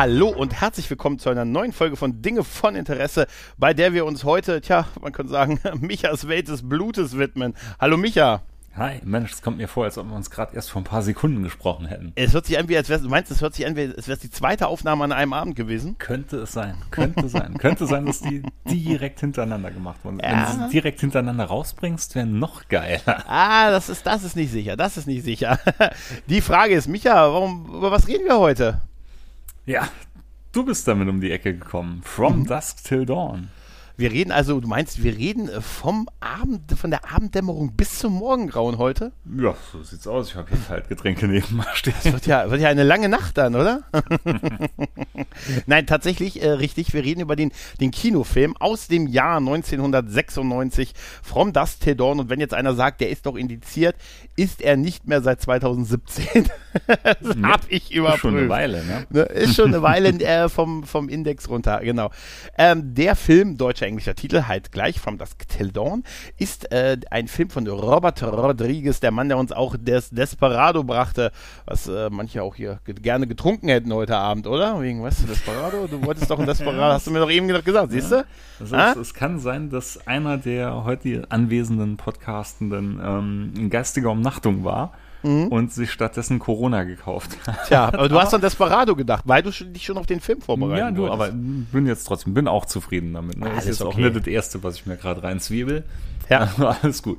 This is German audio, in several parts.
Hallo und herzlich willkommen zu einer neuen Folge von Dinge von Interesse, bei der wir uns heute, tja, man könnte sagen, Michas Welt des Blutes widmen. Hallo Micha. Hi, Mensch, es kommt mir vor, als ob wir uns gerade erst vor ein paar Sekunden gesprochen hätten. Es hört sich an, wie als wär's, du meinst, es hört sich an, wie als wäre es die zweite Aufnahme an einem Abend gewesen? Könnte es sein, könnte sein. könnte sein, dass die direkt hintereinander gemacht wurden. Ja. Wenn du sie direkt hintereinander rausbringst, wäre noch geiler. Ah, das ist, das ist nicht sicher, das ist nicht sicher. Die Frage ist, Micha, warum, über was reden wir heute? Ja, du bist damit um die Ecke gekommen. From Dusk Till Dawn. Wir reden also, du meinst, wir reden äh, vom Abend, von der Abenddämmerung bis zum Morgengrauen heute? Ja, so sieht's aus. Ich habe hier Kaltgetränke neben mir stehen. Das wird ja, wird ja eine lange Nacht dann, oder? Nein, tatsächlich äh, richtig. Wir reden über den, den Kinofilm aus dem Jahr 1996, From Dust Till Dawn. Und wenn jetzt einer sagt, der ist doch indiziert, ist er nicht mehr seit 2017. das hab ich überprüft. Schon eine Weile, ne? Ne, Ist schon eine Weile äh, vom, vom Index runter, genau. Ähm, der Film, deutscher englischer Titel, halt gleich, From Dusk Till Dawn, ist äh, ein Film von Robert Rodriguez, der Mann, der uns auch des Desperado brachte, was äh, manche auch hier ge gerne getrunken hätten heute Abend, oder? Wegen, weißt du, Desperado? Du wolltest doch ein Desperado, hast du mir doch eben gesagt, siehst du? Also Ah? es, es kann sein, dass einer der heute anwesenden Podcastenden ähm, geistiger Umnachtung war und sich stattdessen Corona gekauft hat. Tja, aber du hast an Desperado gedacht, weil du dich schon auf den Film vorbereitet Ja, du, aber bin jetzt trotzdem, bin auch zufrieden damit. Ne? Alles ist jetzt auch okay. nicht das Erste, was ich mir gerade reinzwiebel. Ja. Alles gut.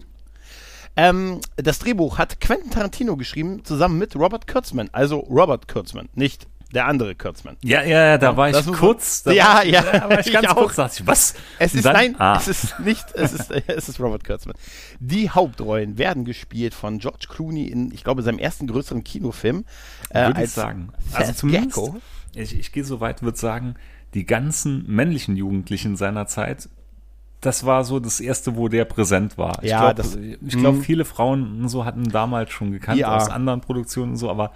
Ähm, das Drehbuch hat Quentin Tarantino geschrieben, zusammen mit Robert Kurtzman. Also Robert Kurtzman, nicht der andere Kurtzman. Ja, ja, ja, da war ich das kurz. Da Ja, war ich, ja, da war ich ich ganz auch. kurz, dachte ich, was? Es ist dann- nein, ah, es ist nicht, es ist, es ist Robert Kurtzman. Die Hauptrollen werden gespielt von George Clooney in, ich glaube, seinem ersten größeren Kinofilm. Äh, würde ich sagen. Seth Also zumindest, Gecko. ich, ich gehe so weit, würde sagen, die ganzen männlichen Jugendlichen seiner Zeit, das war so das erste, wo der präsent war. Ich Ja, glaube, ich glaube, Mhm. viele Frauen und so hatten damals schon gekannt Ja. aus anderen Produktionen und so, aber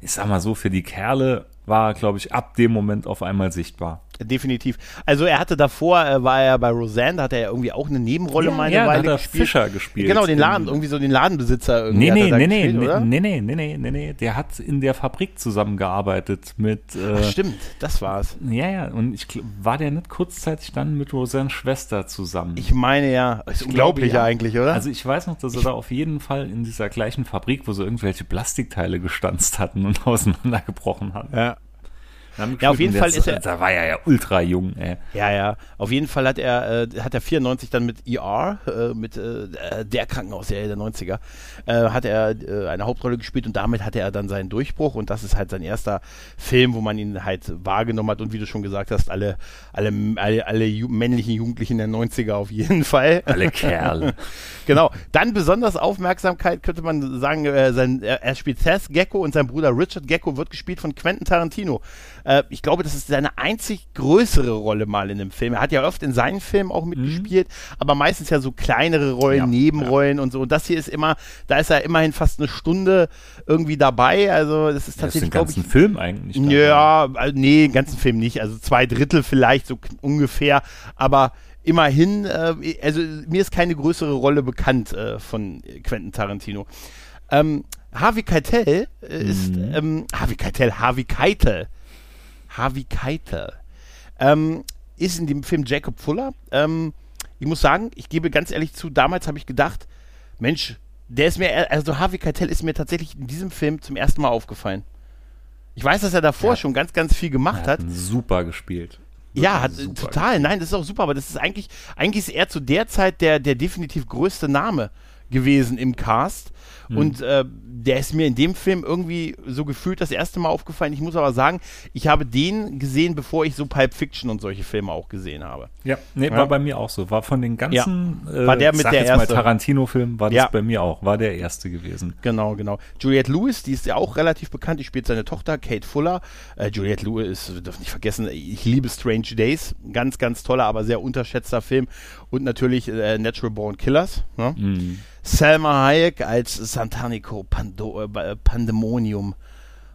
ich sag mal so, für die Kerle war, glaube ich, ab dem Moment auf einmal sichtbar. Definitiv. Also er hatte davor, äh, war er bei Roseanne, da hat er ja irgendwie auch eine Nebenrolle mal eine ja, da Weile hat er gespielt. Fischer gespielt. Genau, den Laden, irgendwie so den Ladenbesitzer irgendwie. Nee, nee, nee, nee, gespielt, nee, oder? nee, nee, nee, nee, nee, nee, der hat in der Fabrik zusammengearbeitet mit, Ach, äh, stimmt, das war's. ja, ja, und ich war der nicht kurzzeitig dann mit Roseannes Schwester zusammen? Ich meine ja, ist Ich unglaublich glaube, ja. eigentlich, oder? Also ich weiß noch, dass er da auf jeden Fall in dieser gleichen Fabrik, wo so irgendwelche Plastikteile gestanzt hatten und auseinandergebrochen hatten. ja. Ja, auf jeden Fall ist er- Da war er ja ultra jung, ey. Ja, ja. Auf jeden Fall hat er, äh, hat er 94 dann mit ER, äh, mit äh, der Krankenhausserie der 90er, äh, hat er äh, eine Hauptrolle gespielt und damit hatte er dann seinen Durchbruch und das ist halt sein erster Film, wo man ihn halt wahrgenommen hat und wie du schon gesagt hast, alle, alle, alle, alle ju männlichen Jugendlichen der 90er auf jeden Fall. Alle Kerle. Genau. Dann besonders Aufmerksamkeit könnte man sagen, äh, sein, er, er spielt Seth Gecko und sein Bruder Richard Gecko wird gespielt von Quentin Tarantino. Äh, ich glaube, das ist seine einzig größere Rolle mal in dem Film. Er hat ja oft in seinen Filmen auch mitgespielt, aber meistens ja so kleinere Rollen, Ja, Nebenrollen und so. Und das hier ist immer, da ist er immerhin fast eine Stunde irgendwie dabei. Also das ist tatsächlich, glaube ich, ganzen Film eigentlich. ja, also nee, den ganzen Film nicht. Also zwei Drittel vielleicht, so ungefähr. Aber immerhin, äh, also mir ist keine größere Rolle bekannt äh, von Quentin Tarantino. Ähm, Harvey Keitel äh, ist, Mhm. ähm, Harvey Keitel, Harvey Keitel, Harvey Keitel, ähm, ist in dem Film Jacob Fuller. Ähm, ich muss sagen, ich gebe ganz ehrlich zu, damals habe ich gedacht, Mensch, der ist mir, also Harvey Keitel ist mir tatsächlich in diesem Film zum ersten Mal aufgefallen. Ich weiß, dass er davor Ja. schon ganz, ganz viel gemacht hat hat. super gespielt. Ja, hat, total. Nein, das ist auch super, aber das ist eigentlich, eigentlich ist er zu der Zeit der, der definitiv größte Name gewesen im Cast. Mhm. Und äh, der ist mir in dem Film irgendwie so gefühlt das erste Mal aufgefallen. Ich muss aber sagen, ich habe den gesehen, bevor ich so Pulp Fiction und solche Filme auch gesehen habe. Ja, nee, ja. war bei mir auch so. War von den ganzen ja. war der mit der erste Tarantino-Film war das ja. bei mir auch. War der erste gewesen. Genau, genau. Juliette Lewis, die ist ja auch relativ bekannt. Die spielt seine Tochter Kate Fuller. Äh, Juliette Lewis, darf nicht vergessen, ich liebe Strange Days. Ganz, ganz toller, aber sehr unterschätzter Film. Und natürlich äh, Natural Born Killers. Ne? Mhm. Selma Hayek als Santanico Pando, äh, Pandemonium.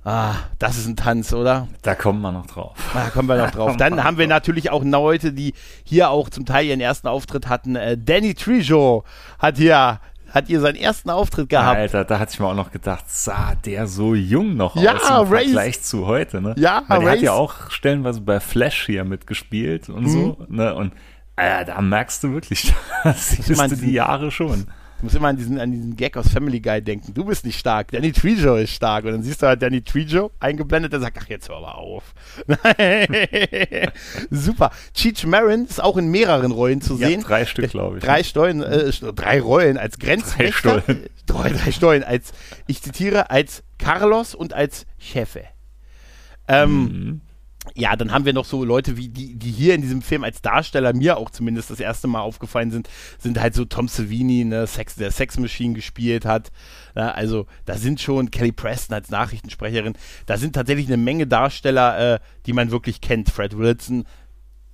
Ah, das ist ein Tanz, oder? Da kommen wir noch drauf. Da kommen wir noch drauf. Dann haben wir natürlich auch Leute, die hier auch zum Teil ihren ersten Auftritt hatten. Äh, Danny Trejo hat hier hat hier seinen ersten Auftritt gehabt. Alter, da hatte ich mir auch noch gedacht, sah der so jung noch ja, aus im Race. Vergleich zu heute, ne? Ja, Weil der Race. hat ja auch stellenweise bei Flash hier mitgespielt und mhm. so, ne? Und äh, da merkst du wirklich, das siehst du die Jahre schon. Ich muss immer an diesen, an diesen Gag aus Family Guy denken. Du bist nicht stark, Danny Trejo ist stark. Und dann siehst du halt Danny Trejo eingeblendet, der sagt, ach, jetzt hör mal auf. Super. Cheech Marin ist auch in mehreren Rollen zu ja, sehen. drei Stück, glaube ich. Drei Stollen, äh, drei Rollen als Grenzwächter. Drei Stollen. Drei, drei Stollen als, ich zitiere, als Carlos und als Chefe. Ähm, mhm ja, dann haben wir noch so Leute wie die, die hier in diesem Film als Darsteller mir auch zumindest das erste Mal aufgefallen sind, sind halt so Tom Savini, ne, Sex, der Sex Machine gespielt hat. Ne, also da sind schon Kelly Preston als Nachrichtensprecherin, da sind tatsächlich eine Menge Darsteller, äh, die man wirklich kennt. Fred Wilson,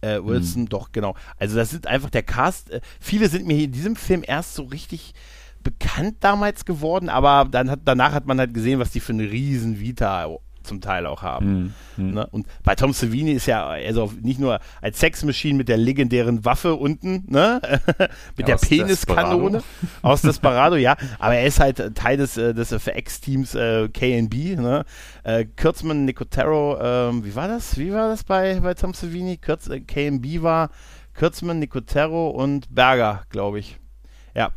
äh, Wilson, mhm. doch, genau. Also das sind einfach der Cast. Äh, viele sind mir hier in diesem Film erst so richtig bekannt damals geworden, aber dann hat, danach hat man halt gesehen, was die für eine riesen Vita zum Teil auch haben. Mhm. Ne? Und bei Tom Savini ist ja also nicht nur als Sexmaschine mit der legendären Waffe unten, ne? mit ja, der Peniskanone aus Desperado, ja, aber er ist halt Teil des, äh, des FX-Teams äh, KNB, ne? Äh, Kürzmann, Nicotero, äh, wie war das? Wie war das bei, bei Tom Savini? Kürz, äh, KNB war Kürzmann, Nicotero und Berger, glaube ich. Ja,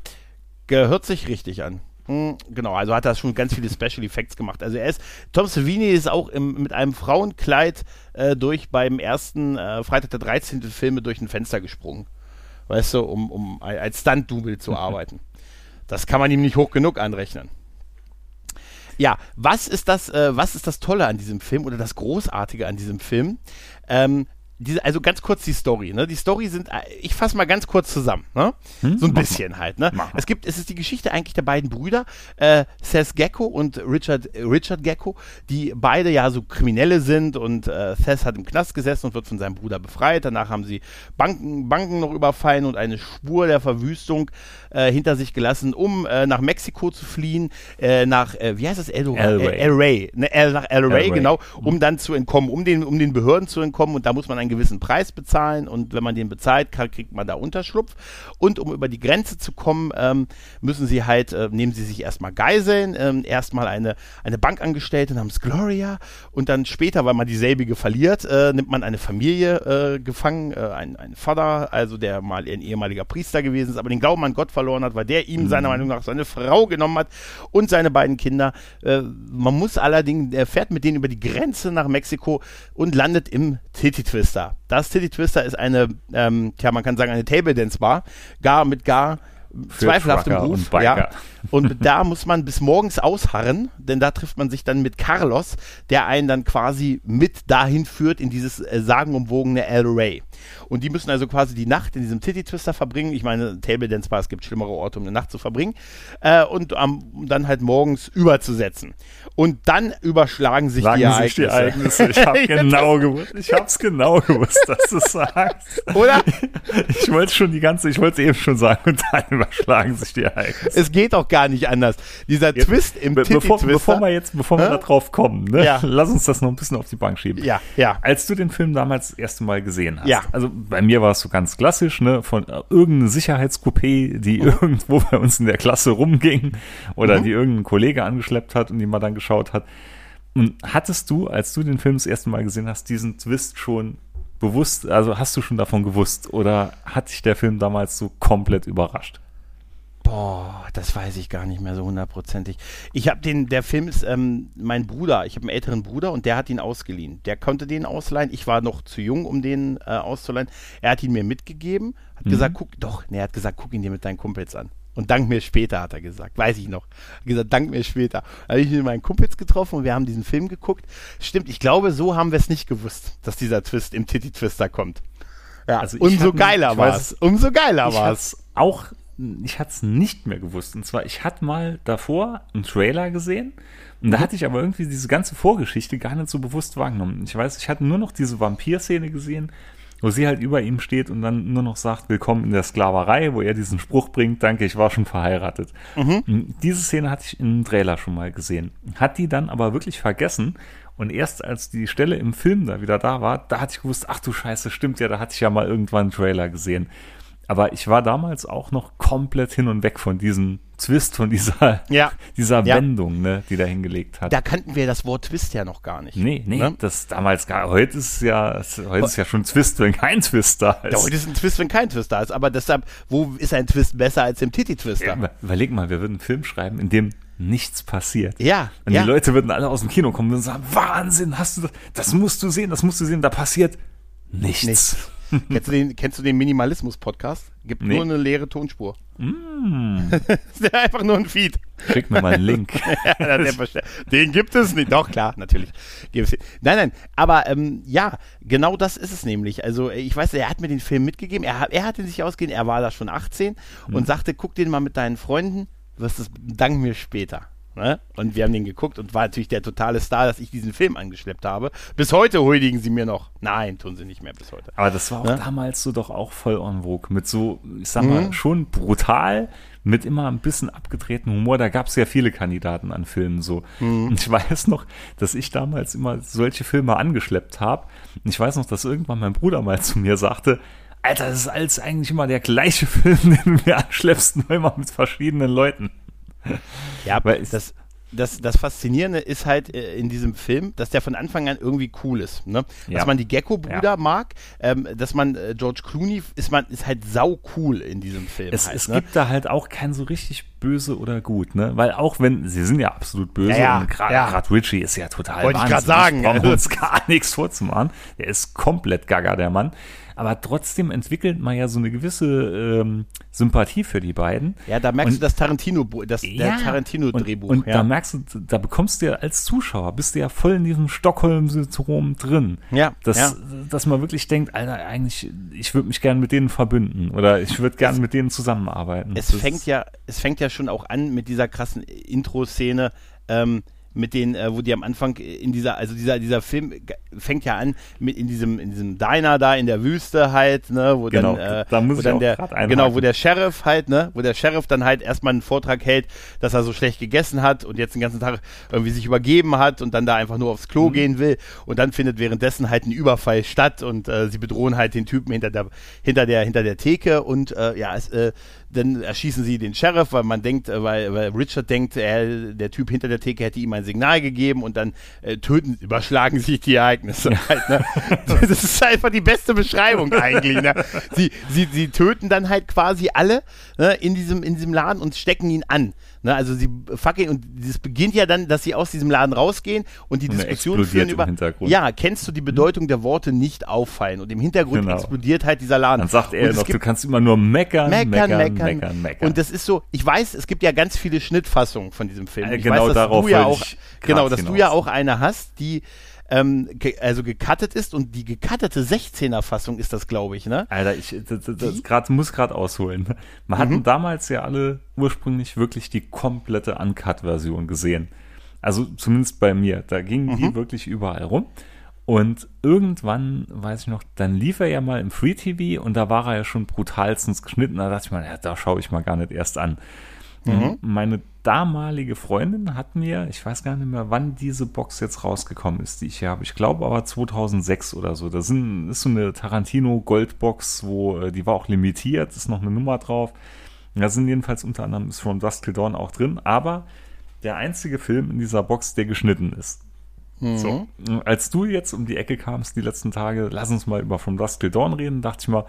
gehört sich richtig an. Hm, genau, also hat er schon ganz viele Special Effects gemacht. Also er ist, Tom Savini ist auch im, mit einem Frauenkleid äh, durch beim ersten äh, Freitag der 13. Filme durch ein Fenster gesprungen. Weißt du, um, um als Stunt-Double zu arbeiten. Das kann man ihm nicht hoch genug anrechnen. Ja, was ist das, äh, was ist das Tolle an diesem Film oder das Großartige an diesem Film? Ähm, diese, also ganz kurz die Story, ne? Die Story sind, äh, ich fasse mal ganz kurz zusammen, ne? Hm? So ein Mach bisschen mal. halt, ne? Mach es gibt, es ist die Geschichte eigentlich der beiden Brüder, äh, Seth Gecko und Richard, Richard Gecko, die beide ja so Kriminelle sind und äh, Seth hat im Knast gesessen und wird von seinem Bruder befreit. Danach haben sie Banken, Banken noch überfallen und eine Spur der Verwüstung äh, hinter sich gelassen, um äh, nach Mexiko zu fliehen, äh, nach, äh, wie heißt das? El, El Ray. El Ray. Ne, El, nach El Ray, El Ray, genau, um dann zu entkommen, um den, um den Behörden zu entkommen und da muss man ein gewissen Preis bezahlen und wenn man den bezahlt, kann, kriegt man da Unterschlupf. Und um über die Grenze zu kommen, ähm, müssen sie halt, äh, nehmen sie sich erstmal Geiseln, ähm, erstmal eine, eine Bankangestellte namens Gloria und dann später, weil man dieselbige verliert, äh, nimmt man eine Familie äh, gefangen, äh, ein, ein Vater, also der mal ein ehemaliger Priester gewesen ist, aber den Glauben an Gott verloren hat, weil der ihm mhm. seiner Meinung nach seine Frau genommen hat und seine beiden Kinder. Äh, man muss allerdings, er fährt mit denen über die Grenze nach Mexiko und landet im Titty Twister. Twister. Das Titty Twister ist eine, ähm, tja, man kann sagen, eine Table Dance Bar. Gar mit gar zweifelhaftem Ruf. Und ja. Und da muss man bis morgens ausharren, denn da trifft man sich dann mit Carlos, der einen dann quasi mit dahin führt in dieses äh, sagenumwogene El Rey. Und die müssen also quasi die Nacht in diesem Titty Twister verbringen. Ich meine, Table Dance Bar, es gibt schlimmere Orte, um eine Nacht zu verbringen. Äh, und um dann halt morgens überzusetzen. Und dann überschlagen sich die Ereignisse. Sich die Ereignisse. Ich habe genau gewusst, ich habe es genau gewusst, dass du es sagst. Oder? Ich wollte schon die ganze, ich wollte es eben schon sagen, und dann überschlagen sich die Ereignisse. Es geht auch gar nicht anders. Dieser jetzt, Twist im be bevor. Bevor wir jetzt, bevor wir da drauf kommen, ne? ja. lass uns das noch ein bisschen auf die Bank schieben. Ja, ja. Als du den Film damals das erste Mal gesehen hast, ja. also bei mir war es so ganz klassisch, ne, von äh, irgendeine Sicherheitskopie, die mhm. irgendwo bei uns in der Klasse rumging oder mhm. die irgendein Kollege angeschleppt hat und die man dann geschaut hat. Und hattest du, als du den Film das erste Mal gesehen hast, diesen Twist schon bewusst, also hast du schon davon gewusst oder hat dich der Film damals so komplett überrascht? Boah, das weiß ich gar nicht mehr so hundertprozentig. Ich habe den, der Film ist ähm, mein Bruder, ich habe einen älteren Bruder und der hat ihn ausgeliehen. Der konnte den ausleihen. Ich war noch zu jung, um den äh, auszuleihen. Er hat ihn mir mitgegeben, hat mhm. gesagt, guck, doch, ne, er hat gesagt, guck ihn dir mit deinen Kumpels an. Und dank mir später, hat er gesagt. Weiß ich noch. Er hat gesagt, dank mir später. Da habe ich mit meinen Kumpels getroffen und wir haben diesen Film geguckt. Stimmt, ich glaube, so haben wir es nicht gewusst, dass dieser Twist im Titty Twister kommt. Ja, also umso geiler war es. Umso geiler war es. Auch, ich hatte es nicht mehr gewusst. Und zwar, ich hatte mal davor einen Trailer gesehen. Und da mhm. hatte ich aber irgendwie diese ganze Vorgeschichte gar nicht so bewusst wahrgenommen. Ich weiß, ich hatte nur noch diese Vampir-Szene gesehen wo sie halt über ihm steht und dann nur noch sagt, willkommen in der Sklaverei, wo er diesen Spruch bringt, danke, ich war schon verheiratet. Mhm. Diese Szene hatte ich in einem Trailer schon mal gesehen. Hat die dann aber wirklich vergessen und erst als die Stelle im Film da wieder da war, da hatte ich gewusst, ach du Scheiße, stimmt ja, da hatte ich ja mal irgendwann einen Trailer gesehen. Aber ich war damals auch noch komplett hin und weg von diesem Twist, von dieser, ja. dieser ja. Wendung, ne, die da hingelegt hat. Da kannten wir das Wort Twist ja noch gar nicht. Nee, nee, ne? das damals gar, heute ist ja, heute ist ja schon Twist, wenn kein Twist da ist. Ja, heute ist ein Twist, wenn kein Twist da ist. Aber deshalb, wo ist ein Twist besser als im Titi-Twister? Ja, überleg mal, wir würden einen Film schreiben, in dem nichts passiert. Ja. Und ja. die Leute würden alle aus dem Kino kommen und sagen, Wahnsinn, hast du das, das musst du sehen, das musst du sehen, da passiert nichts. nichts kennst, du den, kennst du den Minimalismus-Podcast? Gibt nee. nur eine leere Tonspur. Mm. ist einfach nur ein Feed. Schick mir mal einen Link. ja, den gibt es nicht. Doch, klar, natürlich. Nein, nein, aber ähm, ja, genau das ist es nämlich. Also ich weiß, er hat mir den Film mitgegeben, er, er hat ihn sich ausgehen, er war da schon 18 mhm. und sagte, guck den mal mit deinen Freunden, wirst es dank mir später. Ne? Und wir haben den geguckt und war natürlich der totale Star, dass ich diesen Film angeschleppt habe. Bis heute huldigen sie mir noch. Nein, tun sie nicht mehr bis heute. Aber das war auch ne? damals so doch auch voll en vogue. Mit so, ich sag mal, mhm. schon brutal, mit immer ein bisschen abgedrehten Humor. Da gab es ja viele Kandidaten an Filmen so. Mhm. Und ich weiß noch, dass ich damals immer solche Filme angeschleppt habe. Und ich weiß noch, dass irgendwann mein Bruder mal zu mir sagte, Alter, das ist alles eigentlich immer der gleiche Film, den du mir anschleppst, nur immer mit verschiedenen Leuten. Ja, weil das, das, das Faszinierende ist halt äh, in diesem Film, dass der von Anfang an irgendwie cool ist. Ne? Ja. Dass man die Gecko-Brüder ja. mag, ähm, dass man äh, George Clooney ist man ist halt sau cool in diesem Film. Es, halt, es ne? gibt da halt auch kein so richtig böse oder gut, ne? Weil auch wenn sie sind ja absolut böse ja, und gerade ja. Richie ist ja total Wollte ich gerade sagen, brauchen uns gar nichts vorzumachen. Der ist komplett gaga der Mann aber trotzdem entwickelt man ja so eine gewisse ähm, Sympathie für die beiden. Ja, da merkst und, du das Tarantino, das ja, Tarantino-Drehbuch. Und, und ja. da merkst du, da bekommst du ja als Zuschauer, bist du ja voll in diesem Stockholm-Syndrom drin. Ja, dass, ja. dass man wirklich denkt, Alter, eigentlich, ich würde mich gerne mit denen verbünden oder ich würde gerne mit denen zusammenarbeiten. Es das fängt ja, es fängt ja schon auch an mit dieser krassen Intro-Szene, ähm, mit den, äh, wo die am Anfang in dieser, also dieser, dieser Film fängt ja an mit in diesem, in diesem Diner da in der Wüste halt, ne, wo genau, dann, äh, da muss wo dann der, genau, wo der Sheriff halt, ne, wo der Sheriff dann halt erstmal einen Vortrag hält, dass er so schlecht gegessen hat und jetzt den ganzen Tag irgendwie sich übergeben hat und dann da einfach nur aufs Klo mhm. gehen will und dann findet währenddessen halt ein Überfall statt und äh, sie bedrohen halt den Typen hinter der, hinter der, hinter der Theke und äh, ja, es, äh, dann erschießen sie den Sheriff, weil man denkt, äh, weil, weil Richard denkt, er, der Typ hinter der Theke hätte ihm ein Signal gegeben und dann äh, töten, überschlagen sich die Ereignisse. Ja. Halt, ne? Das ist einfach die beste Beschreibung eigentlich. Ne? Sie, sie, sie töten dann halt quasi alle ne, in, diesem, in diesem Laden und stecken ihn an. Ne, also sie fucking und es beginnt ja dann, dass sie aus diesem Laden rausgehen und die und Diskussion führen über. Ja, kennst du die Bedeutung der Worte nicht auffallen und im Hintergrund genau. explodiert halt dieser Laden. Dann sagt er noch, du kannst immer nur meckern, meckern, meckern, meckern, meckern, meckern. Und das ist so, ich weiß, es gibt ja ganz viele Schnittfassungen von diesem Film. Ich genau weiß, darauf du ja auch, genau, dass hinaus. du ja auch eine hast, die ähm, ge also gecuttet ist und die gecuttete 16er Fassung ist das, glaube ich, ne? Alter, ich das, das grad, muss gerade ausholen. Man mhm. hatten damals ja alle ursprünglich wirklich die komplette Uncut-Version gesehen. Also zumindest bei mir. Da gingen mhm. die wirklich überall rum. Und irgendwann, weiß ich noch, dann lief er ja mal im Free TV und da war er ja schon brutalstens geschnitten. Da dachte ich mal, ja, da schaue ich mal gar nicht erst an. Mhm. Meine damalige Freundin hat mir, ich weiß gar nicht mehr, wann diese Box jetzt rausgekommen ist, die ich hier habe. Ich glaube aber 2006 oder so. Das ist so eine Tarantino Goldbox, wo äh, die war auch limitiert, ist noch eine Nummer drauf. Da sind jedenfalls unter anderem ist From Dusk Till Dawn auch drin, aber der einzige Film in dieser Box, der geschnitten ist. Mhm. So, als du jetzt um die Ecke kamst die letzten Tage, lass uns mal über From Dusk Till Dawn reden, dachte ich mal,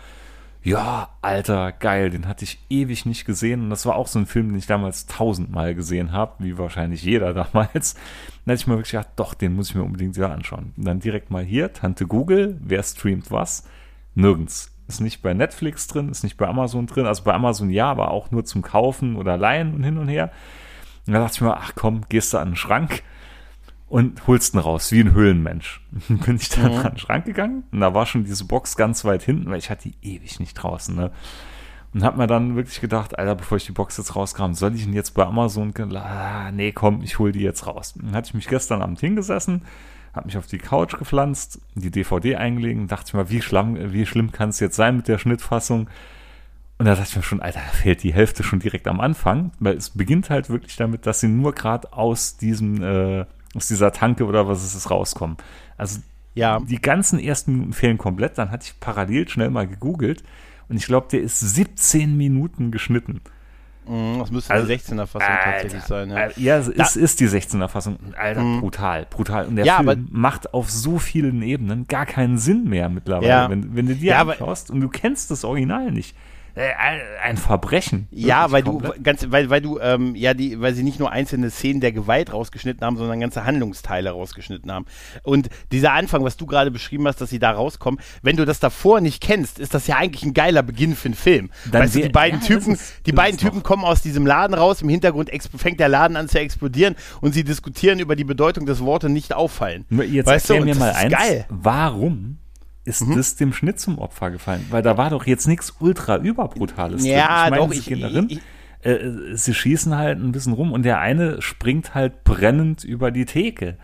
ja, Alter, geil, den hatte ich ewig nicht gesehen. Und das war auch so ein Film, den ich damals tausendmal gesehen habe, wie wahrscheinlich jeder damals. Dann hatte ich mir wirklich gedacht, doch, den muss ich mir unbedingt wieder anschauen. Und dann direkt mal hier, Tante Google, wer streamt was? Nirgends. ist nicht bei Netflix drin, ist nicht bei Amazon drin. Also bei Amazon ja, aber auch nur zum Kaufen oder Leihen und hin und her. Und da dachte ich mir, ach komm, gehst du an den Schrank und holst ihn raus, wie ein Höhlenmensch. Dann bin ich dann mhm. an den Schrank gegangen und da war schon diese Box ganz weit hinten, weil ich hatte die ewig nicht draußen, ne? Und hab mir dann wirklich gedacht, Alter, bevor ich die Box jetzt rauskam, soll ich ihn jetzt bei Amazon, ah, nee, komm, ich hol die jetzt raus. Dann hatte ich mich gestern Abend hingesessen, hab mich auf die Couch gepflanzt, die DVD eingelegt dachte ich mal, wie schlimm, wie schlimm kann es jetzt sein mit der Schnittfassung? Und da dachte ich mir schon, Alter, da fehlt die Hälfte schon direkt am Anfang, weil es beginnt halt wirklich damit, dass sie nur gerade aus diesem, äh, aus dieser Tanke oder was ist es rauskommen. Also ja. die ganzen ersten Minuten fehlen komplett. Dann hatte ich parallel schnell mal gegoogelt und ich glaube, der ist 17 Minuten geschnitten. Mhm, das müsste also, die 16er Fassung Alter, tatsächlich sein. Ja, ja es ist, ist, die 16er Fassung. Alter, mhm. brutal, brutal. Und der ja, Film macht auf so vielen Ebenen gar keinen Sinn mehr mittlerweile, ja. wenn, wenn du dir ja, anschaust und du kennst das Original nicht. Äh, ein Verbrechen. Ja, weil komplett. du ganz, weil, weil du ähm, ja die, weil sie nicht nur einzelne Szenen der Gewalt rausgeschnitten haben, sondern ganze Handlungsteile rausgeschnitten haben. Und dieser Anfang, was du gerade beschrieben hast, dass sie da rauskommen, wenn du das davor nicht kennst, ist das ja eigentlich ein geiler Beginn für einen Film. Dann weißt du, die beiden ja, Typen, ist, die beiden Typen noch. kommen aus diesem Laden raus, im Hintergrund fängt der Laden an zu explodieren und sie diskutieren über die Bedeutung des Wortes nicht auffallen. Jetzt weißt du, mir mal eins, geil. warum ist mhm. das dem Schnitt zum Opfer gefallen? Weil da war doch jetzt nichts ultra überbrutales ja, drin. Ich meine, doch, ich, darin, ich, äh, sie schießen halt ein bisschen rum und der eine springt halt brennend über die Theke.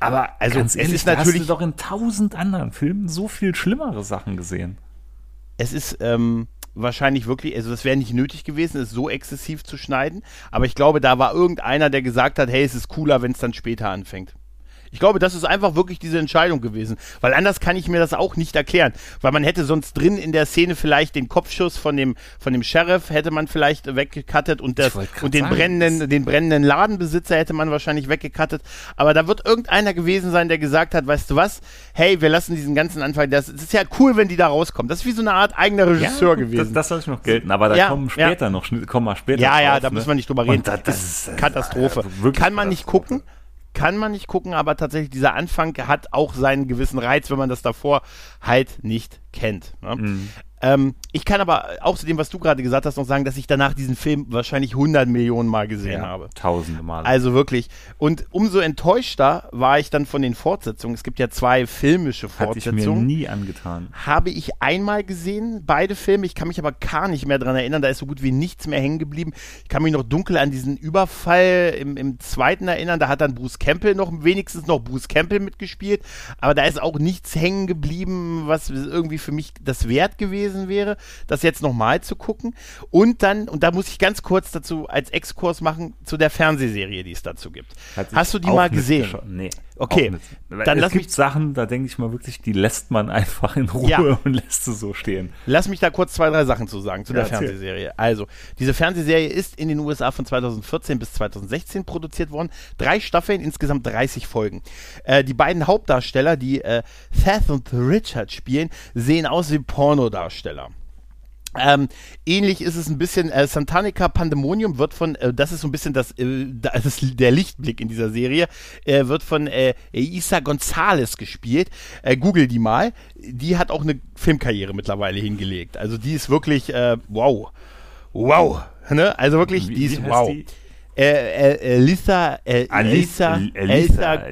Aber also ganz ehrlich, es ist natürlich hast du doch in tausend anderen Filmen so viel schlimmere Sachen gesehen. Es ist ähm, wahrscheinlich wirklich, also das wäre nicht nötig gewesen, es so exzessiv zu schneiden. Aber ich glaube, da war irgendeiner, der gesagt hat, hey, es ist cooler, wenn es dann später anfängt. Ich glaube, das ist einfach wirklich diese Entscheidung gewesen. Weil anders kann ich mir das auch nicht erklären. Weil man hätte sonst drin in der Szene vielleicht den Kopfschuss von dem, von dem Sheriff hätte man vielleicht weggekattet und, das, und den sagen, brennenden, den brennenden Ladenbesitzer hätte man wahrscheinlich weggekattet. Aber da wird irgendeiner gewesen sein, der gesagt hat, weißt du was? Hey, wir lassen diesen ganzen Anfang, das, das ist ja cool, wenn die da rauskommen. Das ist wie so eine Art eigener Regisseur ja, gewesen. Das, das soll ich noch gelten, aber da ja, kommen später ja. noch, kommen wir später Ja, drauf, ja, da ne? müssen wir nicht drüber reden. Das, das, ist Katastrophe. Also Kann man nicht gucken kann man nicht gucken, aber tatsächlich dieser Anfang hat auch seinen gewissen Reiz, wenn man das davor halt nicht kennt. Ne? Mhm. Ähm, ich kann aber auch zu dem, was du gerade gesagt hast, noch sagen, dass ich danach diesen Film wahrscheinlich 100 Millionen Mal gesehen ja, habe. Tausende Mal. Also wirklich. Und umso enttäuschter war ich dann von den Fortsetzungen. Es gibt ja zwei filmische Fortsetzungen. Hatte ich mir nie angetan. Habe ich einmal gesehen, beide Filme. Ich kann mich aber gar nicht mehr dran erinnern. Da ist so gut wie nichts mehr hängen geblieben. Ich kann mich noch dunkel an diesen Überfall im, im zweiten erinnern. Da hat dann Bruce Campbell noch wenigstens noch Bruce Campbell mitgespielt. Aber da ist auch nichts hängen geblieben, was irgendwie für mich das wert gewesen gewesen wäre, das jetzt nochmal zu gucken. Und dann, und da muss ich ganz kurz dazu als Exkurs machen, zu der Fernsehserie, die es dazu gibt. Hast du die mal gesehen? Nee. Okay, dann es lass gibt mich Sachen, da denke ich mal wirklich, die lässt man einfach in Ruhe ja. und lässt sie so stehen. Lass mich da kurz zwei, drei Sachen zu sagen zu ja, der erzähl. Fernsehserie. Also, diese Fernsehserie ist in den USA von 2014 bis 2016 produziert worden. Drei Staffeln, insgesamt 30 Folgen. Äh, die beiden Hauptdarsteller, die äh, Seth und Richard spielen, sehen aus wie Pornodarsteller. Ähm, ähnlich ist es ein bisschen, äh, Santanica Pandemonium wird von, äh, das ist so ein bisschen das, äh, das ist der Lichtblick in dieser Serie, äh, wird von äh, Isa Gonzalez gespielt. Äh, Google die mal. Die hat auch eine Filmkarriere mittlerweile hingelegt. Also die ist wirklich, äh, wow. Wow. Ne? Also wirklich, die ist wow. Die? Äh, äh, äh, Lisa, Elisa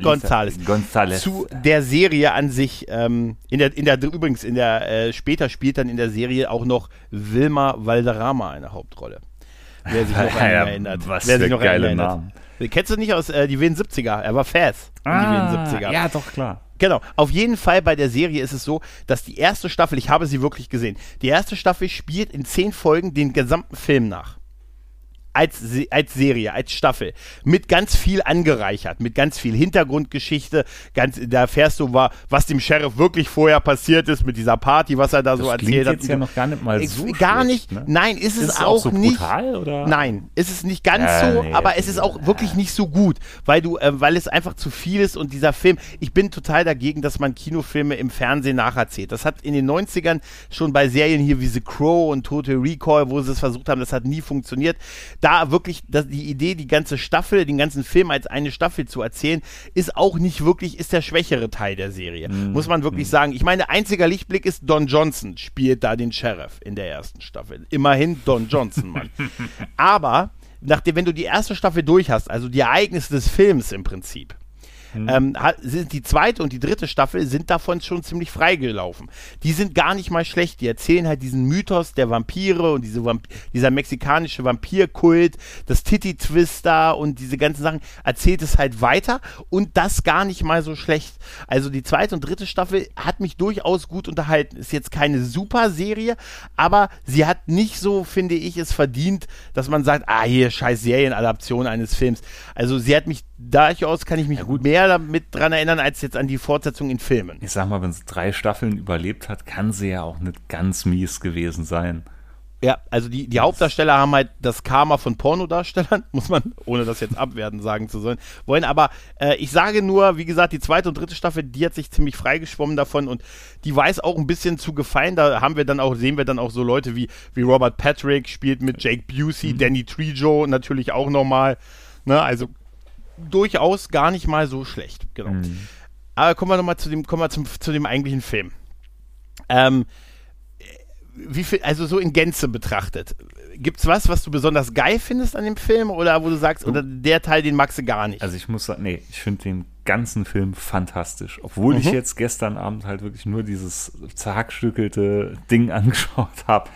Gonzalez. Gonzalez. Zu der Serie an sich, ähm, in der, in der, übrigens, in der, später spielt dann in der Serie auch noch Wilma Valderrama eine Hauptrolle. Wer sich noch ihn erinnert. Was Wer sich noch geile erinnert. Namen. Kennst du nicht aus äh, die WN 70er? Er war Faz ah, die WN 70er. Ja, doch, klar. Genau. Auf jeden Fall bei der Serie ist es so, dass die erste Staffel, ich habe sie wirklich gesehen, die erste Staffel spielt in zehn Folgen den gesamten Film nach als, als Serie, als Staffel, mit ganz viel angereichert, mit ganz viel Hintergrundgeschichte, ganz, da erfährst du, was dem Sheriff wirklich vorher passiert ist mit dieser Party, was er da das so erzählt hat. jetzt ja noch gar nicht mal so Gar nicht, ne? nein, ist, ist es, auch, auch so nicht. Brutal, oder? Nein, ist es nicht ganz äh, so, nee, aber es ist auch wirklich nicht so gut, weil du, äh, weil es einfach zu viel ist und dieser Film, ich bin total dagegen, dass man Kinofilme im Fernsehen nacherzählt. Das hat in den 90ern schon bei Serien hier wie The Crow und Total Recall, wo sie es versucht haben, das hat nie funktioniert da wirklich das, die Idee, die ganze Staffel, den ganzen Film als eine Staffel zu erzählen, ist auch nicht wirklich, ist der schwächere Teil der Serie. Mhm. Muss man wirklich mhm. sagen. Ich meine, einziger Lichtblick ist Don Johnson spielt da den Sheriff in der ersten Staffel. Immerhin Don Johnson, Mann. Aber nachdem, wenn du die erste Staffel durch hast, also die Ereignisse des Films im Prinzip, Mhm. Ähm, sind die zweite und die dritte Staffel sind davon schon ziemlich freigelaufen. Die sind gar nicht mal schlecht. Die erzählen halt diesen Mythos der Vampire und diese Vamp dieser mexikanische Vampirkult, das Titty-Twister und diese ganzen Sachen, erzählt es halt weiter und das gar nicht mal so schlecht. Also die zweite und dritte Staffel hat mich durchaus gut unterhalten. Ist jetzt keine super Serie, aber sie hat nicht so, finde ich, es verdient, dass man sagt, ah, hier scheiß Serienadaption eines Films. Also sie hat mich durchaus, kann ich mich ja, gut mehr damit dran erinnern, als jetzt an die Fortsetzung in Filmen. Ich sag mal, wenn sie drei Staffeln überlebt hat, kann sie ja auch nicht ganz mies gewesen sein. Ja, also die, die Hauptdarsteller haben halt das Karma von Pornodarstellern, muss man, ohne das jetzt abwerten sagen zu sollen, wollen. Aber äh, ich sage nur, wie gesagt, die zweite und dritte Staffel, die hat sich ziemlich freigeschwommen davon und die weiß auch ein bisschen zu gefallen. Da haben wir dann auch, sehen wir dann auch so Leute wie, wie Robert Patrick spielt mit Jake Busey, mhm. Danny Trejo natürlich auch nochmal. Ne, also durchaus gar nicht mal so schlecht. Genau. Mhm. Aber kommen wir nochmal zu dem, kommen wir zum, zu dem eigentlichen Film. Ähm, wie viel, also so in Gänze betrachtet, gibt's was, was du besonders geil findest an dem Film oder wo du sagst, oder der Teil, den magst du gar nicht? Also ich muss sagen, nee, ich finde den ganzen Film fantastisch. Obwohl mhm. ich jetzt gestern Abend halt wirklich nur dieses zerhackstückelte Ding angeschaut habe.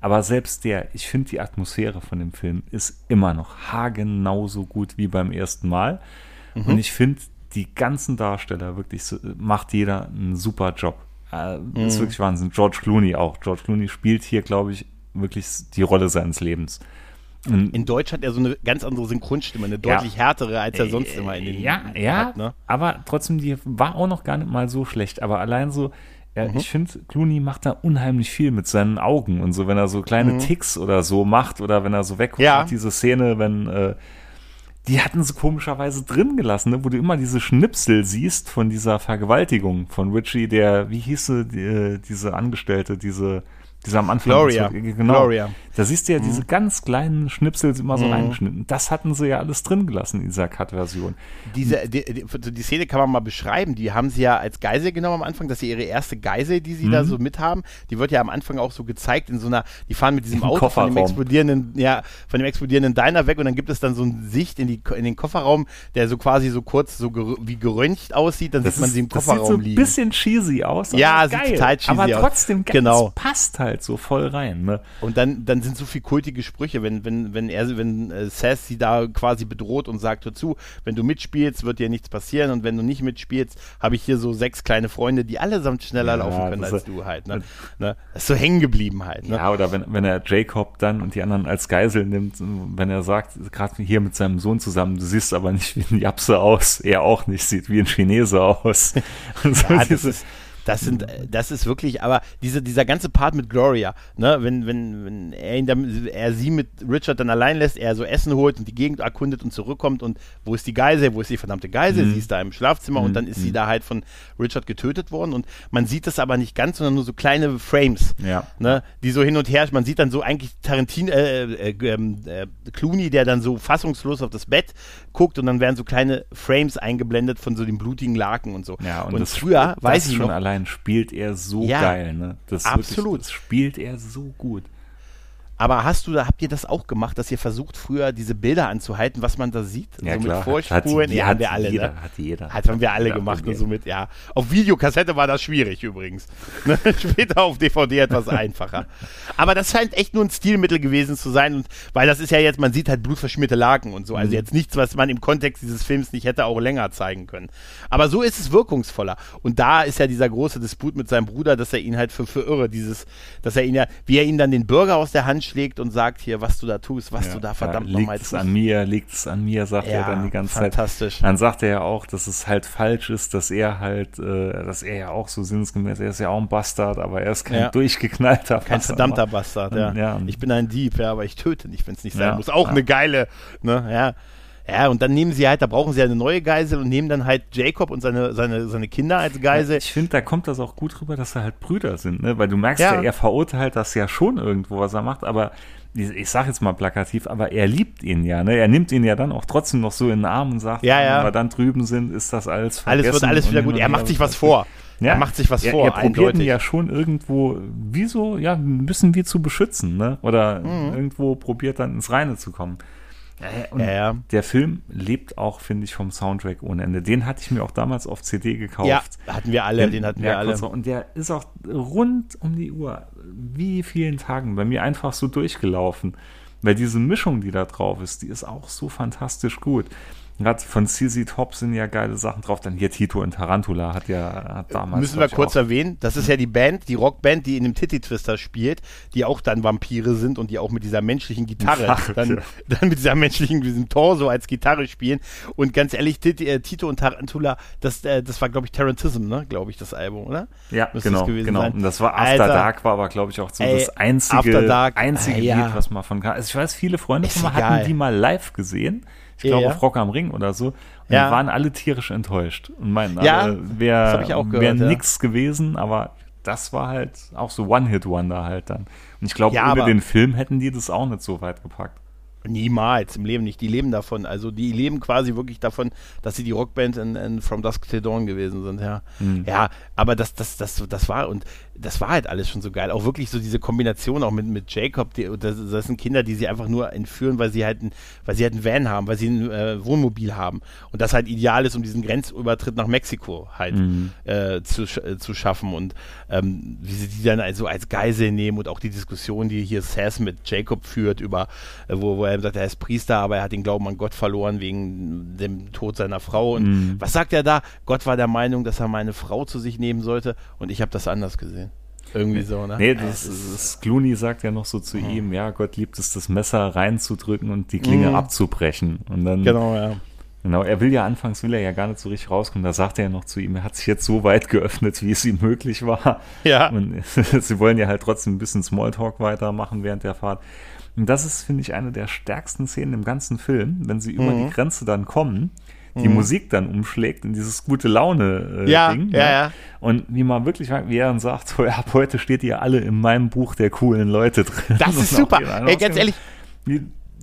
Aber selbst der, ich finde die Atmosphäre von dem Film ist immer noch haargenau so gut wie beim ersten Mal. Mhm. Und ich finde, die ganzen Darsteller wirklich macht jeder einen super Job. Äh, mhm. Ist wirklich Wahnsinn. George Clooney auch. George Clooney spielt hier, glaube ich, wirklich die Rolle seines Lebens. Und in Deutsch hat er so eine ganz andere Synchronstimme, eine deutlich ja. härtere, als er sonst immer in den Ja, ja, hat, ne? aber trotzdem, die war auch noch gar nicht mal so schlecht. Aber allein so, ja, mhm. ich finde, Clooney macht da unheimlich viel mit seinen Augen und so, wenn er so kleine mhm. Ticks oder so macht oder wenn er so wegguckt, ja. diese Szene, wenn äh, die hatten sie komischerweise drin gelassen, ne, wo du immer diese Schnipsel siehst von dieser Vergewaltigung von Richie, der, wie hieße die, äh, diese Angestellte, diese dieser am Anfang. Gloria. genau. Gloria. Da siehst du ja mhm. diese ganz kleinen Schnipsel immer so mhm. reingeschnitten. Das hatten sie ja alles drin gelassen in dieser Cut-Version. Diese, die, die, die, Szene kann man mal beschreiben. Die haben sie ja als Geisel genommen am Anfang. Das ist ja ihre erste Geisel, die sie mhm. da so mithaben. Die wird ja am Anfang auch so gezeigt in so einer, die fahren mit diesem Auto von dem explodierenden, ja, von dem explodierenden Diner weg und dann gibt es dann so eine Sicht in, die, in den Kofferraum, der so quasi so kurz so ger wie geröntgt aussieht. Dann das sieht man sie im Kofferraum liegen. Das sieht so ein bisschen cheesy aus. Ja, sieht total cheesy aber aus. Aber trotzdem ganz genau. passt halt so voll rein. Ne? Und dann, dann sind so viel kultige Sprüche, wenn, wenn, wenn er, wenn äh, Sass sie da quasi bedroht und sagt, hör zu, wenn du mitspielst, wird dir nichts passieren und wenn du nicht mitspielst, habe ich hier so sechs kleine Freunde, die allesamt schneller ja, laufen können als du halt. Ne? ne? Das ist so hängen geblieben halt. Ne? Ja, oder wenn, wenn er Jacob dann und die anderen als Geisel nimmt, wenn er sagt, gerade hier mit seinem Sohn zusammen, du siehst aber nicht wie ein Japse aus, er auch nicht, sieht wie ein Chinese aus. Und so ja, das ist das sind, äh, das ist wirklich, aber diese, dieser ganze Part mit Gloria, ne, wenn, wenn, wenn er ihn dann, er sie mit Richard dann allein lässt, er so Essen holt und die Gegend erkundet und zurückkommt und wo ist die Geisel, wo ist die verdammte Geisel? Mhm. Sie ist da im Schlafzimmer mhm. und dann ist sie mhm. da halt von Richard getötet worden und man sieht das aber nicht ganz, sondern nur so kleine Frames, ja. ne, die so hin und her, man sieht dann so eigentlich Tarantino, äh, äh, ähm, äh, Clooney, der dann so fassungslos auf das Bett guckt und dann werden so kleine Frames eingeblendet von so dem blutigen Laken und so. Ja, und, und früher, weiß ich schon noch, allein Spielt er so ja, geil, ne? Das absolut. Wirklich, das spielt er so gut. Aber hast du da, habt ihr das auch gemacht, dass ihr versucht, früher diese Bilder anzuhalten, was man da sieht? Ja, so klar. mit Vorspuren? ja, haben wir alle, jeder, ne? Hat jeder. Hat, haben wir alle gemacht und so mit, ja. Auf Videokassette war das schwierig übrigens. Später auf DVD etwas einfacher. Aber das scheint echt nur ein Stilmittel gewesen zu sein und, weil das ist ja jetzt, man sieht halt blutverschmierte Laken und so. Also mhm. jetzt nichts, was man im Kontext dieses Films nicht hätte auch länger zeigen können. Aber so ist es wirkungsvoller. Und da ist ja dieser große Disput mit seinem Bruder, dass er ihn halt für, für irre, dieses, dass er ihn ja, wie er ihn dann den Bürger aus der Hand schlägt und sagt, hier, was du da tust, was ja, du da verdammt ja, nochmal tust. Liegt es an mir, liegt es an mir, sagt ja, er dann die ganze fantastisch. Zeit. Dann sagt er ja auch, dass es halt falsch ist, dass er halt, äh, dass er ja auch so sinnsgemäß, er ist ja auch ein Bastard, aber er ist kein ja. durchgeknallter Kein verdammter Bastard, ja. ja. Ich bin ein Dieb, ja, aber ich töte nicht, wenn es nicht sein muss. Auch eine geile, ne, ja. Ja, und dann nehmen sie halt, da brauchen sie eine neue Geisel und nehmen dann halt Jacob und seine, seine, seine Kinder als Geisel. Ja, ich finde, da kommt das auch gut rüber, dass sie halt Brüder sind, ne? Weil du merkst ja, ja er verurteilt das ja schon irgendwo, was er macht, aber ich sage jetzt mal plakativ, aber er liebt ihn ja, ne? Er nimmt ihn ja dann auch trotzdem noch so in den Arm und sagt, ja, ja. wenn wir dann drüben sind, ist das alles vergessen. Alles wird alles wieder gut. Er macht sich was vor. Ja, er macht sich was er, vor. Er probiert ihn ja schon irgendwo, wie so, ja, bisschen wie zu beschützen, ne? Oder mhm. irgendwo probiert dann ins Reine zu kommen. Ja, ja. der Film lebt auch, finde ich, vom Soundtrack ohne Ende. Den hatte ich mir auch damals auf CD gekauft. Ja, hatten wir alle, den, den hatten wir alle. Und der ist auch rund um die Uhr, wie vielen Tagen, bei mir einfach so durchgelaufen. Weil diese Mischung, die da drauf ist, die ist auch so fantastisch gut. Gerade von CZ Top sind ja geile Sachen drauf. Dann hier Tito und Tarantula hat ja hat damals. Müssen wir kurz erwähnen, das ist ja die Band, die Rockband, die in dem Titty Twister spielt, die auch dann Vampire sind und die auch mit dieser menschlichen Gitarre, Ach, dann, ja. dann mit dieser menschlichen, diesem Torso als Gitarre spielen. Und ganz ehrlich, äh, Tito und Tarantula, das, äh, das war, glaube ich, Tarantism, ne? Glaube ich, das Album, oder? Ja, Müsste genau. genau. Sein. Und das war After Alter, Dark, war aber, glaube ich, auch so ey, das einzige, einzige ah, ja. Lied, was man von. Also ich weiß, viele Freunde von mir hatten die mal live gesehen ich glaube ja. auf Rock am Ring oder so. Und ja. waren alle tierisch enttäuscht und meinten, ja, wäre wär nix gewesen, aber das war halt auch so One-Hit-Wonder halt dann. Und ich glaube, ja, ohne den Film hätten die das auch nicht so weit gepackt. Niemals im Leben nicht. Die leben davon. Also die leben quasi wirklich davon, dass sie die Rockband in, in From Dusk Till Dawn gewesen sind. Ja, mhm. ja aber das, das, das, das war und das war halt alles schon so geil. Auch wirklich so diese Kombination auch mit, mit Jacob. Die, das, das, sind Kinder, die sie einfach nur entführen, weil sie halt ein, weil sie halt ein Van haben, weil sie ein äh, Wohnmobil haben. Und das halt ideal ist, um diesen Grenzübertritt nach Mexiko halt mhm. äh, zu, äh, zu schaffen. Und ähm, wie sie die dann also als Geisel nehmen und auch die Diskussion, die hier Sass mit Jacob führt über, äh, wo, wo er sagt, er ist Priester, aber er hat den Glauben an Gott verloren wegen dem Tod seiner Frau. Und mhm. was sagt er da? Gott war der Meinung, dass er meine Frau zu sich nehmen sollte und ich habe das anders gesehen. Irgendwie so, ne? Nee, das, das Clooney sagt ja noch so zu mhm. ihm, ja, Gott liebt es, das Messer reinzudrücken und die Klinge mhm. abzubrechen. Und dann, genau, ja. Genau, er will ja anfangs, will er ja gar nicht so richtig rauskommen. Da sagt er ja noch zu ihm, er hat sich jetzt so weit geöffnet, wie es ihm möglich war. Ja. Und sie wollen ja halt trotzdem ein bisschen Smalltalk weitermachen während der Fahrt. Und das ist, finde ich, eine der stärksten Szenen im ganzen Film, wenn sie über mhm. die Grenze dann kommen die mhm. Musik dann umschlägt in dieses gute Laune äh, ja, Ding. Ja, ne? ja. Und wie man wirklich, wie er dann sagt, so, ab heute steht ihr alle in meinem Buch der coolen Leute drin. Das ist super. Ey, ganz ehrlich.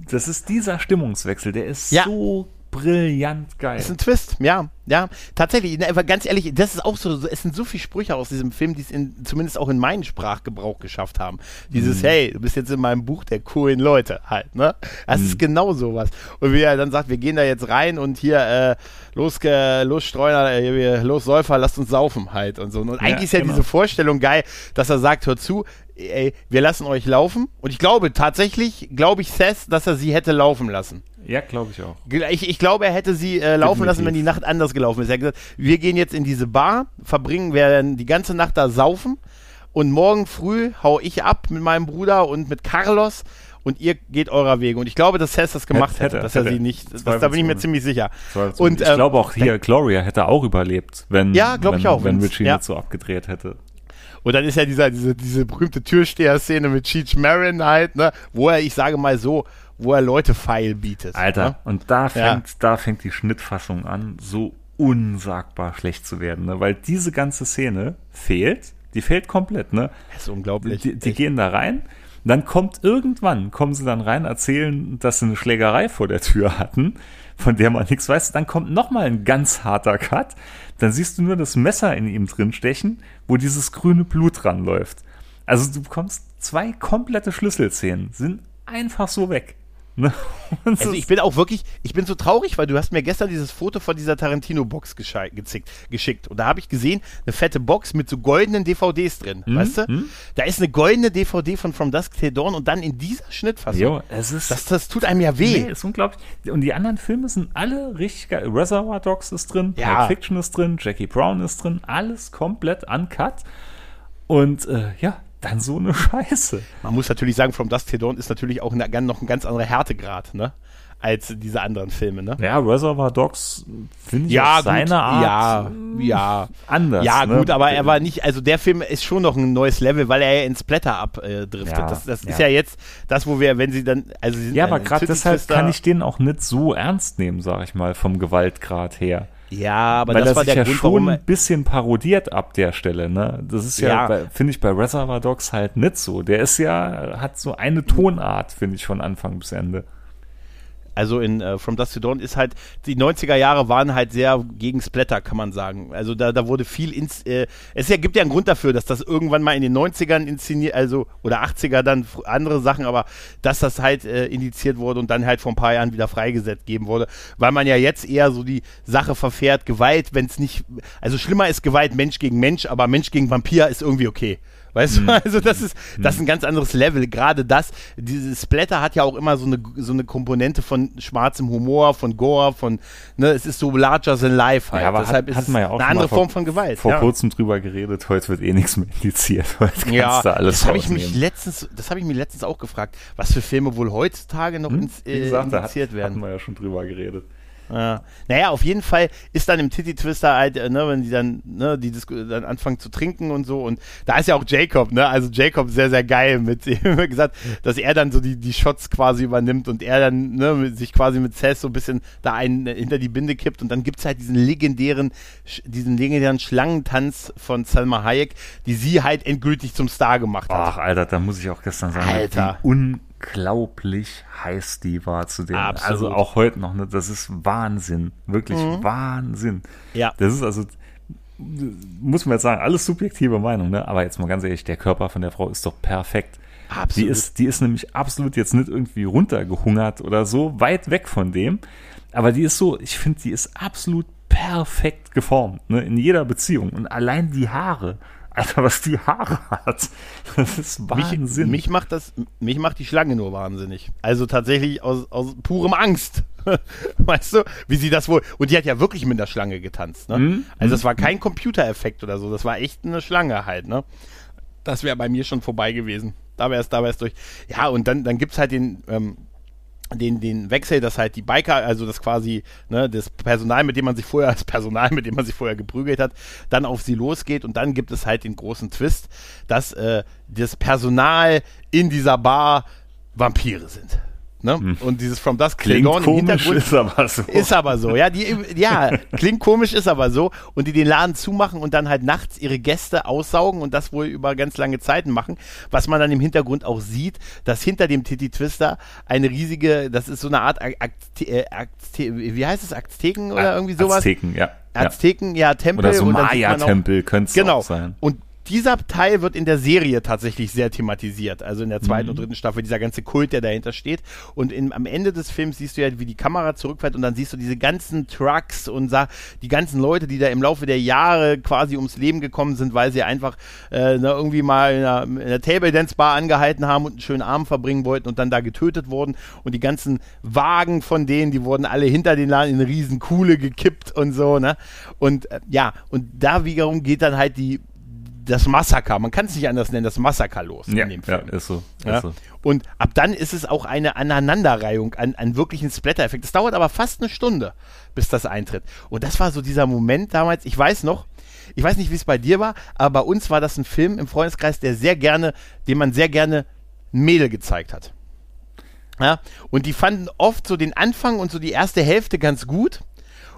Das ist dieser Stimmungswechsel, der ist ja. so brillant geil. Ist ein Twist, ja. Ja, tatsächlich, ne, aber ganz ehrlich, das ist auch so, es sind so viele Sprüche aus diesem Film, die es in, zumindest auch in meinen Sprachgebrauch geschafft haben. Dieses, mhm. hey, du bist jetzt in meinem Buch der coolen Leute halt, ne? Das mhm. ist genau sowas. Und wie er dann sagt, wir gehen da jetzt rein und hier, äh, los, äh, los Streuner, äh, los Säufer, lasst uns saufen halt und so. Und eigentlich ja, ist ja genau. diese Vorstellung geil, dass er sagt, hör zu, ey, wir lassen euch laufen. Und ich glaube tatsächlich, glaube ich Seth, dass er sie hätte laufen lassen. Ja, glaube ich auch. Ich, ich glaube, er hätte sie äh, laufen Definitiv. lassen, wenn die Nacht anders gelaufen ist. Er hat gesagt, wir gehen jetzt in diese Bar, verbringen, werden die ganze Nacht da saufen und morgen früh hau ich ab mit meinem Bruder und mit Carlos und ihr geht eurer Wege. Und ich glaube, dass Seth das gemacht hätte, hätte dass hätte. er sie nicht, das, da bin ich mir ziemlich sicher. Und ich ähm, glaube auch hier, Gloria hätte auch überlebt, wenn, ja, wenn, ich auch, wenn Richie nicht so abgedreht hätte. Und dann ist ja dieser, diese, diese berühmte Türsteher-Szene mit Cheech Marin halt, ne, wo er, ich sage mal so, wo er Leute feil bietet. Alter, ne? und da fängt, ja. da fängt die Schnittfassung an, so unsagbar schlecht zu werden, ne? weil diese ganze Szene fehlt, die fehlt komplett, ne? Das ist unglaublich. Die, die gehen da rein, dann kommt irgendwann, kommen sie dann rein, erzählen, dass sie eine Schlägerei vor der Tür hatten, von der man nichts weiß, dann kommt nochmal ein ganz harter Cut, dann siehst du nur das Messer in ihm drin stechen, wo dieses grüne Blut dran läuft. Also du bekommst zwei komplette Schlüsselszenen, sind einfach so weg. Ne? also ich bin auch wirklich, ich bin so traurig, weil du hast mir gestern dieses Foto von dieser Tarantino-Box geschickt und da habe ich gesehen, eine fette Box mit so goldenen DVDs drin, mhm. weißt du? Mhm. Da ist eine goldene DVD von From Dusk Till Dawn und dann in dieser Schnittfassung. Jo, es ist, das, das tut einem ja weh. Nee, ist unglaublich. Und die anderen Filme sind alle richtig geil. Reservoir Dogs ist drin, ja. Fiction ist drin, Jackie Brown ist drin, alles komplett uncut. Und äh, ja, dann so eine Scheiße. Man muss natürlich sagen, From Dust Till Dawn ist natürlich auch eine, noch ein ganz anderer Härtegrad, ne? als diese anderen Filme, ne? Ja, Reservoir Dogs finde ich ja, auf seine Art ja, ja. anders. Ja, ne? gut, aber er war nicht, also der Film ist schon noch ein neues Level, weil er ja ins Splatter abdriftet. Ja, das das ja. ist ja jetzt das, wo wir, wenn sie dann, also sie sind Ja, aber gerade deshalb kann ich den auch nicht so ernst nehmen, sag ich mal, vom Gewaltgrad her. Ja, aber Weil das er war sich der ja Grund, schon ein bisschen parodiert ab der Stelle, ne? Das ist ja, Ja. finde ich bei Reservoir Dogs halt nicht so. Der ist ja, hat so eine Tonart, finde ich, von Anfang bis Ende. Also in äh, From Dusk to Dawn ist halt, die 90er Jahre waren halt sehr gegen Splatter, kann man sagen. Also da, da wurde viel, ins, äh, es ja, gibt ja einen Grund dafür, dass das irgendwann mal in den 90ern inszeniert, also, oder 80er dann andere Sachen, aber dass das halt äh, indiziert wurde und dann halt vor ein paar Jahren wieder freigesetzt geben wurde, weil man ja jetzt eher so die Sache verfährt, Gewalt, wenn es nicht, also schlimmer ist Gewalt Mensch gegen Mensch, aber Mensch gegen Vampir ist irgendwie okay. Weißt du, also das ist, das ist ein ganz anderes Level. Gerade das, dieses Splatter hat ja auch immer so eine, so eine Komponente von schwarzem Humor, von Gore, von, ne, es ist so larger than life halt. Ja, aber Deshalb hat, ist ja auch eine andere vor, Form von Gewalt. Vor ja. kurzem drüber geredet, heute wird eh nichts mehr indiziert. Heute kannst ja, du alles das habe ich mich letztens, das habe ich mir letztens auch gefragt, was für Filme wohl heutzutage noch ins, Wie äh, gesagt, da hat, indiziert werden. hatten wir ja schon drüber geredet. Ja. Naja, auf jeden Fall ist dann im Titty Twister halt, äh, ne, wenn die dann, ne, die Disku- dann anfangen zu trinken und so und da ist ja auch Jacob, ne, also Jacob sehr, sehr geil mit gesagt, dass er dann so die, die Shots quasi übernimmt und er dann, ne, sich quasi mit Cess so ein bisschen da einen äh, hinter die Binde kippt und dann gibt's halt diesen legendären, diesen legendären Schlangentanz von Salma Hayek, die sie halt endgültig zum Star gemacht hat. Ach, Alter, da muss ich auch gestern sagen, Alter. wie unglaublich heiß die war zu dem. Absolut. Also auch heute noch, ne? Das ist Wahnsinn. Wirklich Mhm. Wahnsinn. Ja. Das ist also, muss man jetzt sagen, alles subjektive Meinung, ne? Aber jetzt mal ganz ehrlich, der Körper von der Frau ist doch perfekt. Absolut. Die ist, die ist nämlich absolut jetzt nicht irgendwie runtergehungert oder so, weit weg von dem. Aber die ist so, ich finde, die ist absolut perfekt geformt, ne? In jeder Beziehung. Und allein die Haare. Alter, was die Haare hat. Das ist Wahnsinn. Mich, mich macht das, mich macht die Schlange nur wahnsinnig. Also tatsächlich aus, aus purem Angst. weißt du, wie sie das wohl. Und die hat ja wirklich mit der Schlange getanzt, ne? Mhm. Also das war kein Computereffekt oder so, das war echt eine Schlange halt, ne? Das wäre bei mir schon vorbei gewesen. Da wäre es, da wäre es durch. Ja, und dann, dann gibt's halt den, ähm, den, den Wechsel, dass halt die Biker, also das quasi, ne, das Personal, mit dem man sich vorher, das Personal, mit dem man sich vorher geprügelt hat, dann auf sie losgeht und dann gibt es halt den großen Twist, dass äh, das Personal in dieser Bar Vampire sind. Ne? Und dieses From Dusk Hm. Klingt komisch, ist aber so. ist aber so, ja, die, ja, klingt komisch, ist aber so. Und die den Laden zumachen und dann halt nachts ihre Gäste aussaugen und das wohl über ganz lange Zeiten machen. Was man dann im Hintergrund auch sieht, dass hinter dem Titty Twister eine riesige, das ist so eine Art, Akte, äh, Akte, wie heißt es, Azteken oder irgendwie sowas? Azteken, ja. Azteken, ja, Tempel. Oder so Maya-Tempel könnte es Genau. auch sein. Und dieser Teil wird in der Serie tatsächlich sehr thematisiert. Also in der zweiten und dritten Staffel, dieser ganze Kult, der dahinter steht. Und in, am Ende des Films siehst du ja, wie die Kamera zurückfährt und dann siehst du diese ganzen Trucks und die ganzen Leute, die da im Laufe der Jahre quasi ums Leben gekommen sind, weil sie einfach äh, na, irgendwie mal in einer, in einer Table Dance Bar angehalten haben und einen schönen Abend verbringen wollten und dann da getötet wurden. Und die ganzen Wagen von denen, die wurden alle hinter den Laden in eine riesen Kuhle gekippt und so, ne? Und äh, ja, und da wiederum geht dann halt die das Massaker, man kann es nicht anders nennen, das Massaker los Ja, in dem ja, Film. ist so. Ja? Ist so. Und ab dann ist es auch eine Aneinanderreihung an, an wirklichen Splatter-Effekt. Es dauert aber fast eine Stunde, bis das eintritt. Und das war so dieser Moment damals, ich weiß noch, ich weiß nicht, wie es bei dir war, aber bei uns war das ein Film im Freundeskreis, der sehr gerne, dem man sehr gerne Mädel gezeigt hat. Ja, und die fanden oft so den Anfang und so die erste Hälfte ganz gut.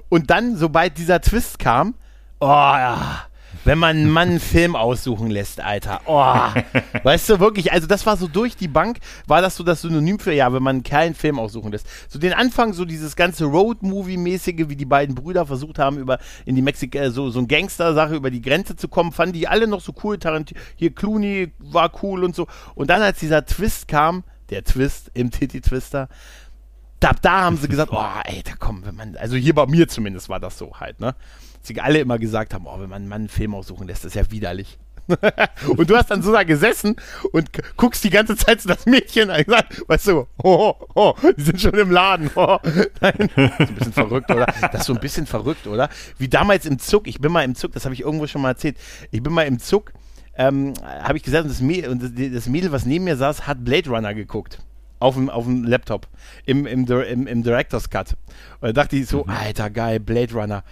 Und dann, sobald dieser Twist kam, oh ja, wenn man einen Mann einen Film aussuchen lässt, Alter. Oh, weißt du, wirklich, also das war so durch die Bank, war das so das Synonym für, ja, wenn man einen Kerl einen Film aussuchen lässt. So den Anfang, so dieses ganze Road-Movie-mäßige, wie die beiden Brüder versucht haben, über in die Mexik, äh, so, so ein Gangster-Sache über die Grenze zu kommen, fanden die alle noch so cool. Tarantino, hier Clooney war cool und so. Und dann, als dieser Twist kam, der Twist im Titty-Twister, da, da haben sie gesagt, oh, ey, da komm, wenn man, also hier bei mir zumindest war das so halt, ne? Sie alle immer gesagt haben, oh, wenn man einen Mann einen Film aussuchen lässt, das ist ja widerlich. und du hast dann so da gesessen und guckst die ganze Zeit so das Mädchen an und gesagt, weißt du, oh, oh, die sind schon im Laden. Oh. Nein, das ist ein bisschen verrückt, oder? Das ist so ein bisschen verrückt, oder? Wie damals im Zug, ich bin mal im Zug, das habe ich irgendwo schon mal erzählt, ich bin mal im Zug, ähm, habe ich gesagt, und das, Mädel, und das Mädel, was neben mir saß, hat Blade Runner geguckt. auf dem, auf dem Laptop im, im, im, im Director's Cut. Und da dachte ich so, mhm. alter geil, Blade Runner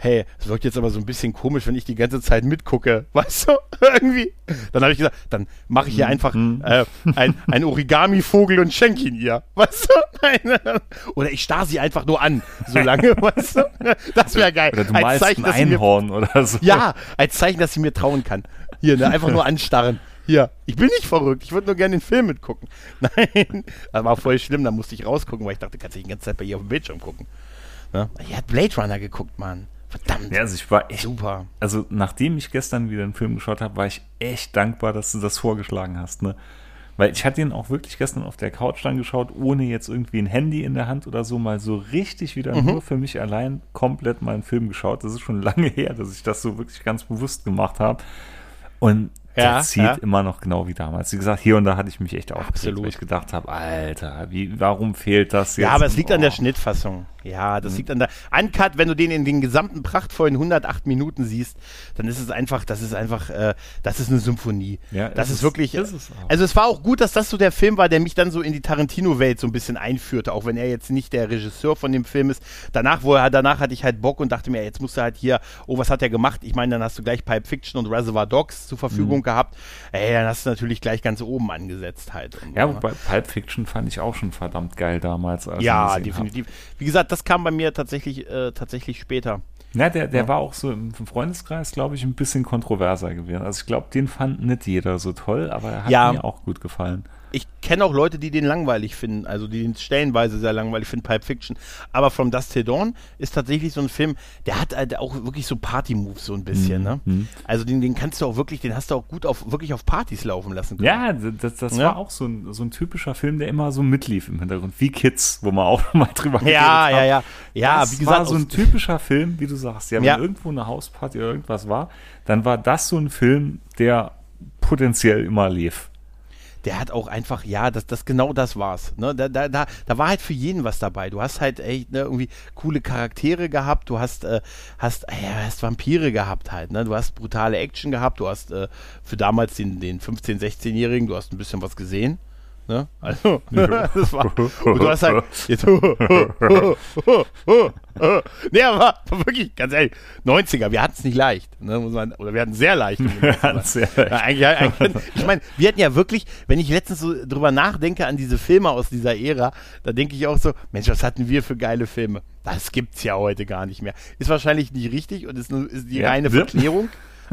hey, es wirkt jetzt aber so ein bisschen komisch, wenn ich die ganze Zeit mitgucke, weißt du, irgendwie. Dann habe ich gesagt, dann mache ich hier mhm. einfach mhm. äh, ein, ein Origami-Vogel und schenke ihn ihr, weißt du? Oder ich starr sie einfach nur an, so lange, weißt du? Das wäre geil. Oder du als Zeichen, ein Einhorn mir, oder so. Ja, als Zeichen, dass sie mir trauen kann. Hier, ne, einfach nur anstarren. Hier, ich bin nicht verrückt, ich würde nur gerne den Film mitgucken. Nein, das war voll schlimm, da musste ich rausgucken, weil ich dachte, kannst du die ganze Zeit bei ihr auf dem Bildschirm gucken. Ne? Ich hat Blade Runner geguckt, Mann. Verdammt. Ja, also ich war echt super. Also nachdem ich gestern wieder einen Film geschaut habe, war ich echt dankbar, dass du das vorgeschlagen hast, ne? Weil ich hatte ihn auch wirklich gestern auf der Couch dann geschaut, ohne jetzt irgendwie ein Handy in der Hand oder so, mal so richtig wieder mhm. nur für mich allein komplett mal einen Film geschaut. Das ist schon lange her, dass ich das so wirklich ganz bewusst gemacht habe. Und ja, der zieht ja. immer noch genau wie damals. Wie gesagt, hier und da hatte ich mich echt aufgeregt, weil ich gedacht habe, Alter, wie, warum fehlt das jetzt? Ja, aber es liegt oh. an der Schnittfassung. Ja, das mhm. liegt an der Uncut, wenn du den in den gesamten prachtvollen 108 Minuten siehst, dann ist es einfach, das ist einfach, äh, das ist eine Symphonie. Ja, das ist, ist wirklich. Ist es also es war auch gut, dass das so der Film war, der mich dann so in die Tarantino-Welt so ein bisschen einführte, auch wenn er jetzt nicht der Regisseur von dem Film ist. Danach, wo er, danach hatte ich halt Bock und dachte mir, jetzt musst du halt hier, oh, was hat er gemacht? Ich meine, dann hast du gleich Pipe Fiction und Reservoir Dogs zur Verfügung mhm. gehabt. Ey, dann hast du natürlich gleich ganz oben angesetzt halt. Und, ja, bei Pipe Fiction fand ich auch schon verdammt geil damals. ja, definitiv. Hab. Wie gesagt, das kam bei mir tatsächlich, äh, tatsächlich später. Ja, der, der ja. war auch so im Freundeskreis, glaube ich, ein bisschen kontroverser gewesen. Also ich glaube, den fand nicht jeder so toll, aber er hat ja. mir auch gut gefallen ich kenne auch Leute, die den langweilig finden, also die den stellenweise sehr langweilig finden, Pipe Fiction. Aber From Dust Till Dawn ist tatsächlich so ein Film, der hat halt auch wirklich so Party-Moves so ein bisschen, mhm. ne? Mhm. Also den, den kannst du auch wirklich, den hast du auch gut auf, wirklich auf Partys laufen lassen können. Ja, das, das ja? war auch so ein, so ein typischer Film, der immer so mitlief im Hintergrund, wie Kids, wo man auch mal drüber geredet Ja, ja, ja. Ja, das wie gesagt. war so ein typischer Film, wie du sagst. Ja, wenn ja. irgendwo eine Hausparty oder irgendwas war, dann war das so ein Film, der potenziell immer lief der hat auch einfach, ja, das, das genau das war's. Ne? Da, da, da, da war halt für jeden was dabei. Du hast halt echt ne, irgendwie coole Charaktere gehabt, du hast, äh, hast, äh, hast Vampire gehabt halt, ne? Du hast brutale Action gehabt, du hast äh, für damals den, den 15-, 16-Jährigen, du hast ein bisschen was gesehen. Ne? Also, das war. Und du hast halt. Jetzt, nee, aber wirklich, ganz ehrlich, 90er, wir hatten es nicht leicht. Ne, muss man, oder wir hatten sehr leicht. sehr leicht. Ja, eigentlich, eigentlich, ich meine, wir hatten ja wirklich, wenn ich letztens so drüber nachdenke an diese Filme aus dieser Ära, da denke ich auch so, Mensch, was hatten wir für geile Filme? Das gibt's ja heute gar nicht mehr. Ist wahrscheinlich nicht richtig und ist, nur, ist die ja. reine Verklärung.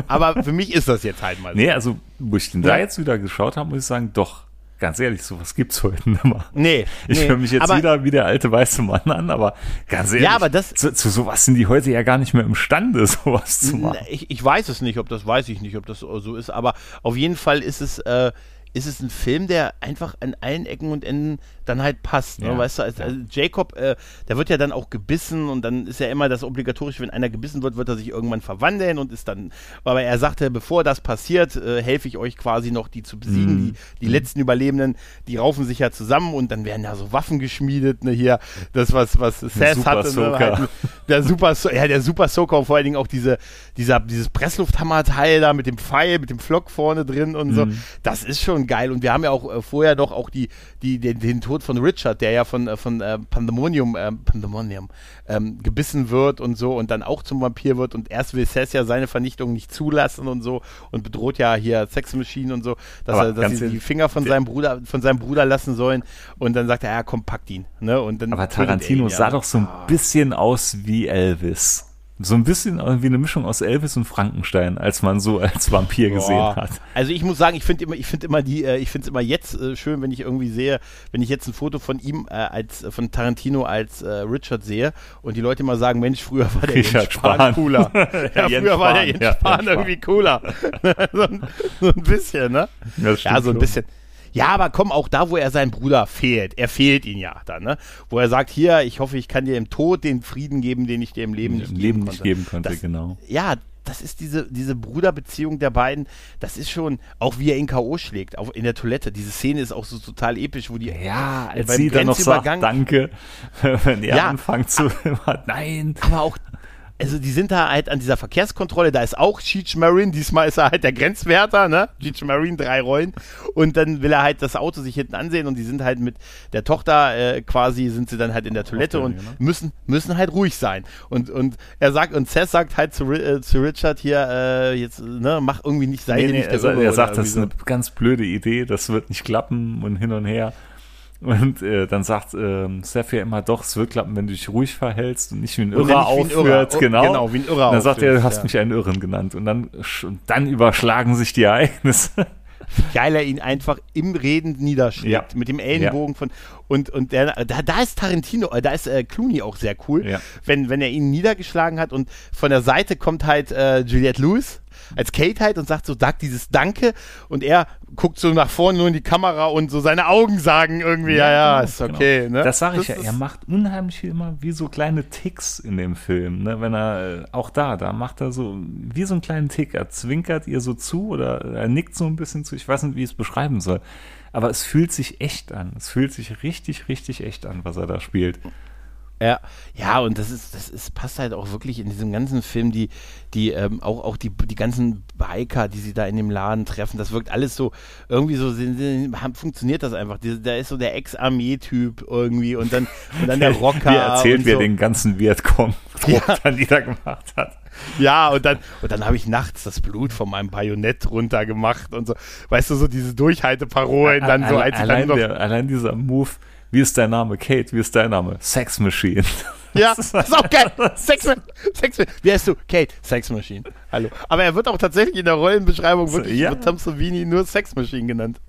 aber für mich ist das jetzt halt mal so. Nee, also, wo ich den da jetzt wieder geschaut habe, muss ich sagen, doch, ganz ehrlich, sowas gibt's heute nicht mehr. Nee. Ich nee, höre mich jetzt wieder wie der alte weiße Mann an, aber ganz ehrlich, ja, aber das, zu, zu sowas sind die heute ja gar nicht mehr imstande, sowas zu machen. Ich, ich weiß es nicht, ob das weiß ich nicht, ob das so ist, aber auf jeden Fall ist es, äh, ist es ein Film, der einfach an allen Ecken und Enden dann halt passt. Ne? Ja, weißt du, also, also Jacob, äh, der wird ja dann auch gebissen und dann ist ja immer das obligatorische, wenn einer gebissen wird, wird er sich irgendwann verwandeln und ist dann, aber er sagte, bevor das passiert, äh, helfe ich euch quasi noch, die zu besiegen. Mhm. Die, die letzten Überlebenden, die raufen sich ja zusammen und dann werden ja so Waffen geschmiedet, ne, hier, das, was, was Sass hatte, ne, halt, der Super, ja, der Super Soaker vor allen Dingen auch diese, dieser, dieses Presslufthammer-Teil da mit dem Pfeil, mit dem Flock vorne drin und so. Mhm. Das ist schon geil und wir haben ja auch äh, vorher doch auch die, die, den, den Tod Tod von Richard, der ja von, äh, von äh, Pandemonium, äh, Pandemonium ähm, gebissen wird und so und dann auch zum Vampir wird und erst will Sess ja seine Vernichtung nicht zulassen und so und bedroht ja hier Sex Machine und so, dass, er, dass sie die Finger von seinem Bruder von seinem Bruder lassen sollen und dann sagt er, ja komm, packt ihn. Ne? Und dann aber Tarantino ja. sah doch so ein bisschen aus wie Elvis. So ein bisschen wie eine Mischung aus Elvis und Frankenstein, als man so als Vampir gesehen Boah. hat. Also ich muss sagen, ich finde immer, ich finde immer die, äh, ich finde es immer jetzt äh, schön, wenn ich irgendwie sehe, wenn ich jetzt ein Foto von ihm äh, als von Tarantino als Richard sehe und die Leute immer sagen, Mensch, früher war der Richard Jens Spahn, Spahn. cooler. ja, früher Spahn, war der Jens Spahn ja, irgendwie cooler. so, ein, so, ein, bisschen, ne? Ja, so ein bisschen. Ja, aber komm, auch da, wo er seinen Bruder fehlt, er fehlt ihn ja dann, ne? Wo er sagt, hier, ich hoffe, ich kann dir im Tod den Frieden geben, den ich dir im Leben nicht, Im Leben nicht geben konnte. Das, genau. Ja, das ist diese, diese Bruderbeziehung der beiden, das ist schon, auch wie er ihn K.O. schlägt, auch in der Toilette. Diese Szene ist auch so total episch, wo die. Ja, als sie dann noch sagt, danke, wenn er ja, anfängt zu, nein. Aber auch also die sind da halt an dieser Verkehrskontrolle, da ist auch Cheech Marin, diesmal ist er halt der Grenzwärter, ne? Cheech Marin, drei Rollen. Und dann will er halt das Auto sich hinten ansehen und die sind halt mit der Tochter äh, quasi, sind sie dann halt in der Toilette und genau. müssen, müssen halt ruhig sein. Und, und er sagt, und Seth sagt halt zu, äh, zu Richard hier, äh, jetzt, ne, mach irgendwie nicht sein. Nee, nee, also, er sagt, das ist eine ganz blöde Idee, das wird nicht klappen und hin und her. Und äh, dann sagt äh, Seth ja immer, doch, es wird klappen, wenn du dich ruhig verhältst und nicht wie ein Irrer aufhört. Oh, genau. genau, wie ein Irrer dann sagt er, du hast ja. mich einen Irren genannt. Und dann, und dann überschlagen sich die Ereignisse. Geil er ihn einfach im Reden niederschlägt, ja. mit dem Ellenbogen ja. von und und der, da, da ist Tarantino, äh, da ist äh, Clooney auch sehr cool, wenn wenn er ihn niedergeschlagen hat und von der Seite kommt halt äh, Juliette Lewis als Kate halt und sagt so, sagt dieses Danke und er guckt so nach vorne nur in die Kamera und so seine Augen sagen irgendwie, ja, ja, genau, ist okay. Genau. Ne? Das sage ich das ja, er macht unheimlich immer wie so kleine Ticks in dem Film, ne? wenn er, äh, auch da, da macht er so, wie so einen kleinen Tick, er zwinkert ihr so zu oder er nickt so ein bisschen zu, ich weiß nicht, wie ich es beschreiben soll. Aber es fühlt sich echt an. Es fühlt sich richtig, richtig echt an, was er da spielt. Ja, ja, und das ist, das ist, passt halt auch wirklich in diesem ganzen Film, die, die, ähm, auch, auch die, die ganzen Biker, die sie da in dem Laden treffen, das wirkt alles so, irgendwie so, funktioniert das einfach. Da ist so der Ex-Armee-Typ irgendwie und dann, und dann der Rocker. Wie erzählt, wie er den ganzen Vietcong ja. dann niedergemacht hat. Ja, und dann, und dann habe ich nachts das Blut von meinem Bajonett runtergemacht und so. Weißt du, so diese Durchhalteparolen dann so als allein, der, allein dieser Move, wie ist dein Name? Kate, wie ist dein Name? Sex Machine. Ja, das ist auch geil. Sex, Sex, wie heißt du? Kate, Sex Machine. Hallo. Aber er wird auch tatsächlich in der Rollenbeschreibung wirklich ja. wird Tom Savini nur Sex Machine genannt.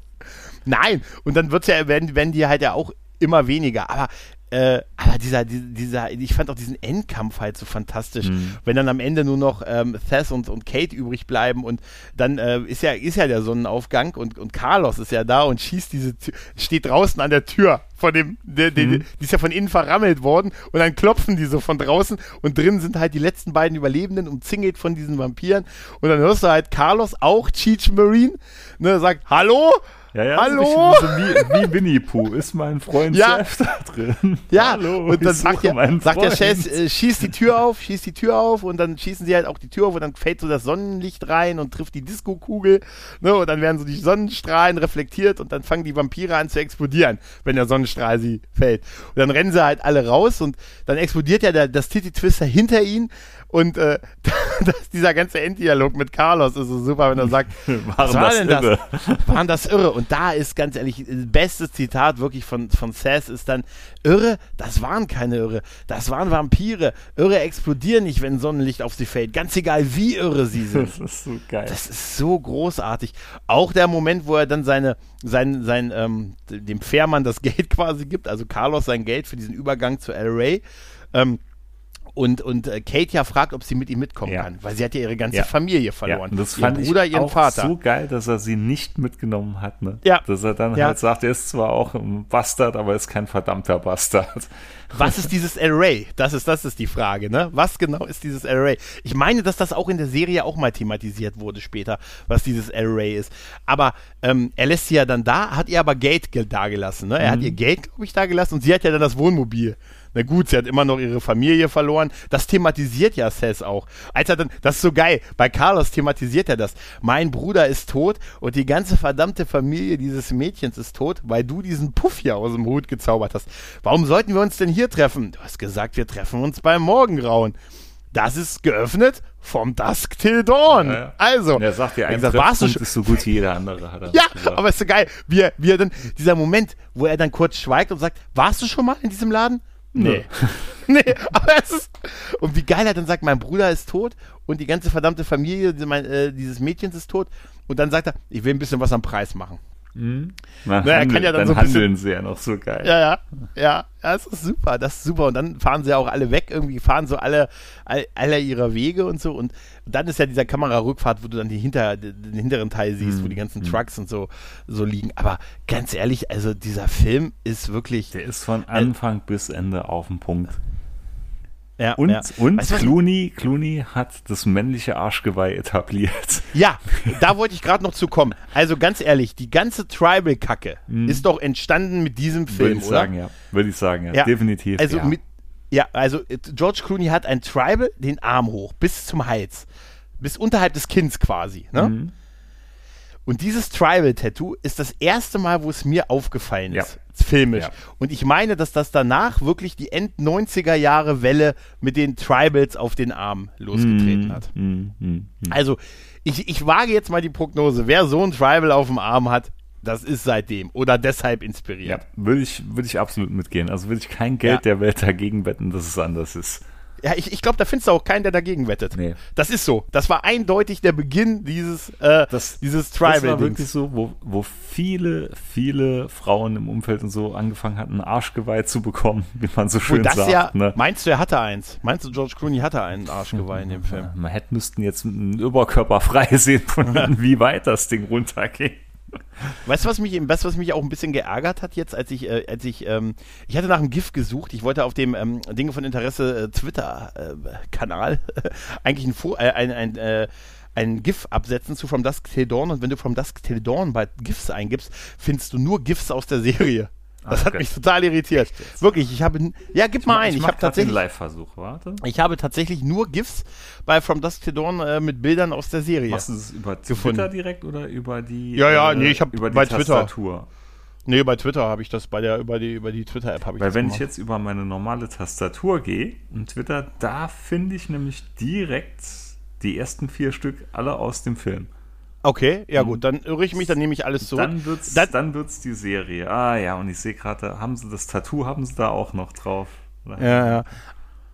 Nein, und dann wird's ja, werden, werden die halt ja auch immer weniger. Aber äh, aber dieser, dieser, ich fand auch diesen Endkampf halt so fantastisch. Mhm. Wenn dann am Ende nur noch ähm, Thess und, und Kate übrig bleiben und dann äh, ist ja, ist ja der Sonnenaufgang und, und Carlos ist ja da und schießt diese Tür, steht draußen an der Tür von dem, der, der, mhm. die ist ja von innen verrammelt worden und dann klopfen die so von draußen und drin sind halt die letzten beiden Überlebenden umzingelt von diesen Vampiren und dann hörst du halt Carlos, auch Cheech Marine, ne, sagt, hallo, ja, ja, Hallo? So wie, wie Winnie Pooh. Ist mein Freund ja. Chef da drin? Ja, Hallo, und dann sagt, der, sagt der Chef, äh, schießt die Tür auf, schießt die Tür auf und dann schießen sie halt auch die Tür auf und dann fällt so das Sonnenlicht rein und trifft die Disco-Kugel. Ne, und dann werden so die Sonnenstrahlen reflektiert und dann fangen die Vampire an zu explodieren, wenn der Sonnenstrahl sie fällt. Und dann rennen sie halt alle raus und dann explodiert ja der, das Titty Twister hinter ihnen und äh, das, dieser ganze Enddialog mit Carlos ist so super, wenn er sagt, was war denn das? Irre? Waren das irre? Und da ist ganz ehrlich, bestes Zitat wirklich von, von Sass ist dann, irre, das waren keine Irre, das waren Vampire. Irre explodieren nicht, wenn Sonnenlicht auf sie fällt. Ganz egal, wie irre sie sind. Das ist so geil. Das ist so großartig. Auch der Moment, wo er dann seine, sein, sein, ähm, dem Fährmann das Geld quasi gibt, also Carlos sein Geld für diesen Übergang zu El Rey. Ähm, und, und äh, Kate ja fragt, ob sie mit ihm mitkommen ja. kann, weil sie hat ja ihre ganze ja. Familie verloren. Ja. Das fand Bruder, ich auch Vater. so geil, dass er sie nicht mitgenommen hat. Ne? Ja. Dass er dann halt sagt, er ist zwar auch ein Bastard, aber ist kein verdammter Bastard. Was ist dieses Array? Das ist, das ist die Frage, ne? Was genau ist dieses Array? Ich meine, dass das auch in der Serie auch mal thematisiert wurde später, was dieses Array ist. Aber ähm, er lässt sie ja dann da, hat ihr aber Geld dagelassen, ne? Er mhm. hat ihr Geld, glaube ich, dagelassen und sie hat ja dann das Wohnmobil. Na gut, sie hat immer noch ihre Familie verloren. Das thematisiert ja Seth auch. Als er dann, das ist so geil. Bei Carlos thematisiert er das. Mein Bruder ist tot und die ganze verdammte Familie dieses Mädchens ist tot, weil du diesen Puff hier aus dem Hut gezaubert hast. Warum sollten wir uns denn hier treffen? Du hast gesagt, wir treffen uns beim Morgengrauen. Das ist geöffnet vom Dusk till Dawn. Ja, ja. Also. er sagt ja, ein gesagt, warst du schon? ist so gut wie jeder andere. Hat er ja, gesagt. aber ist so geil, wie er, wie er dann, dieser Moment, wo er dann kurz schweigt und sagt, warst du schon mal in diesem Laden? Nee. nee, aber es ist. Und wie geil er dann sagt, mein Bruder ist tot und die ganze verdammte Familie äh, dieses Mädchens ist tot. Und dann sagt er, ich will ein bisschen was am Preis machen. Mhm. Na, Na, er kann ja dann, dann so handeln bisschen, sie ja noch so geil. Ja, ja, ja, ja, das ist super, das ist super. Und dann fahren sie auch alle weg, irgendwie fahren so alle, all, alle ihre Wege und so. Und dann ist ja dieser Kamerarückfahrt, wo du dann die hinter, den hinteren Teil siehst, mhm. wo die ganzen mhm. Trucks und so, so liegen. Aber ganz ehrlich, also dieser Film ist wirklich. Der ist von Anfang äh, bis Ende auf den Punkt. Ja, und ja. und weißt Clooney, Clooney hat das männliche Arschgeweih etabliert. Ja, da wollte ich gerade noch zu kommen. Also ganz ehrlich, die ganze Tribal-Kacke mhm. ist doch entstanden mit diesem Film, Würde ich oder? sagen, ja. Würde ich sagen, ja. ja. Definitiv. Also ja. mit Ja, also äh, George Clooney hat ein Tribal, den Arm hoch, bis zum Hals. Bis unterhalb des Kinns quasi. Ne? Mhm. Und dieses Tribal-Tattoo ist das erste Mal, wo es mir aufgefallen ist, ja. filmisch. Ja. Und ich meine, dass das danach wirklich die End-90er Jahre Welle mit den Tribals auf den Arm losgetreten mm, hat. Mm, mm, mm, also, ich, ich wage jetzt mal die Prognose, wer so ein Tribal auf dem Arm hat, das ist seitdem oder deshalb inspiriert. Ja, würde ich, würde ich absolut mitgehen. Also würde ich kein Geld ja. der Welt dagegen wetten, dass es anders ist. Ja, ich, ich glaube, da findest du auch keinen, der dagegen wettet. Nee. Das ist so. Das war eindeutig der Beginn dieses, äh, das, dieses Tribal. Das war wirklich so, wo, wo viele, viele Frauen im Umfeld und so angefangen hatten, Arschgeweih zu bekommen, wie man so schön das sagt. Ja, ne? Meinst du, er hatte eins? Meinst du, George Clooney hatte einen Arschgeweih in dem Film? Man hätte müssten jetzt einen Überkörper frei sehen, wie weit das Ding runtergeht. Weißt du, was mich, weißt, was mich auch ein bisschen geärgert hat jetzt, als ich, äh, als ich, ähm, ich hatte nach einem GIF gesucht. Ich wollte auf dem ähm, Dinge von Interesse äh, Twitter-Kanal äh, eigentlich ein, äh, ein, ein, äh, ein GIF absetzen zu From Dusk Till Dawn und wenn du From Dusk Till Dawn bei GIFs eingibst, findest du nur GIFs aus der Serie. Das hat mich total irritiert. Wirklich, ich habe. Ja, gib ich mal ein. Ich, ich habe tatsächlich. Live-Versuch, warte. Ich habe tatsächlich nur GIFs bei From Dusk to Dawn äh, mit Bildern aus der Serie. Machst du es über gefunden. Twitter direkt oder über die. Ja, ja, äh, nee, ich habe über die bei Tastatur. Twitter. Nee, bei Twitter habe ich das, bei der, über die, über die Twitter-App habe ich Weil das wenn gemacht. ich jetzt über meine normale Tastatur gehe und Twitter, da finde ich nämlich direkt die ersten vier Stück alle aus dem Film. Okay, ja gut, dann irre ich mich, dann nehme ich alles zurück. Dann wird's, dann, dann wird's die Serie. Ah ja, und ich sehe gerade, haben sie das Tattoo haben sie da auch noch drauf. Ja, ja.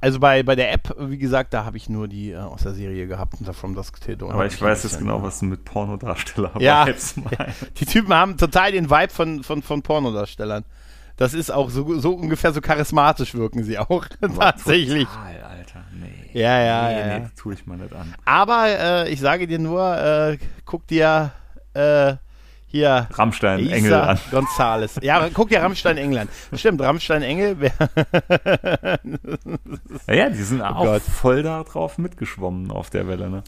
Also bei, bei der App, wie gesagt, da habe ich nur die äh, aus der Serie gehabt unter From Dusk Till Dawn. Aber ich weiß jetzt genau, was du mit Pornodarsteller ja, ja, Die Typen haben total den Vibe von, von, von Pornodarstellern. Das ist auch so, so ungefähr so charismatisch wirken sie auch. Tatsächlich. Total, Alter. Nee. Ja, ja, nee, ja. Nee, das tue ich mal nicht an. Aber äh, ich sage dir nur, äh, guck dir äh, hier Rammstein Isa Engel an. Gonzales. Ja, guck dir Rammstein England. Stimmt, Rammstein Engel. ja, ja, die sind oh auch Gott. voll da drauf mitgeschwommen auf der Welle, ne?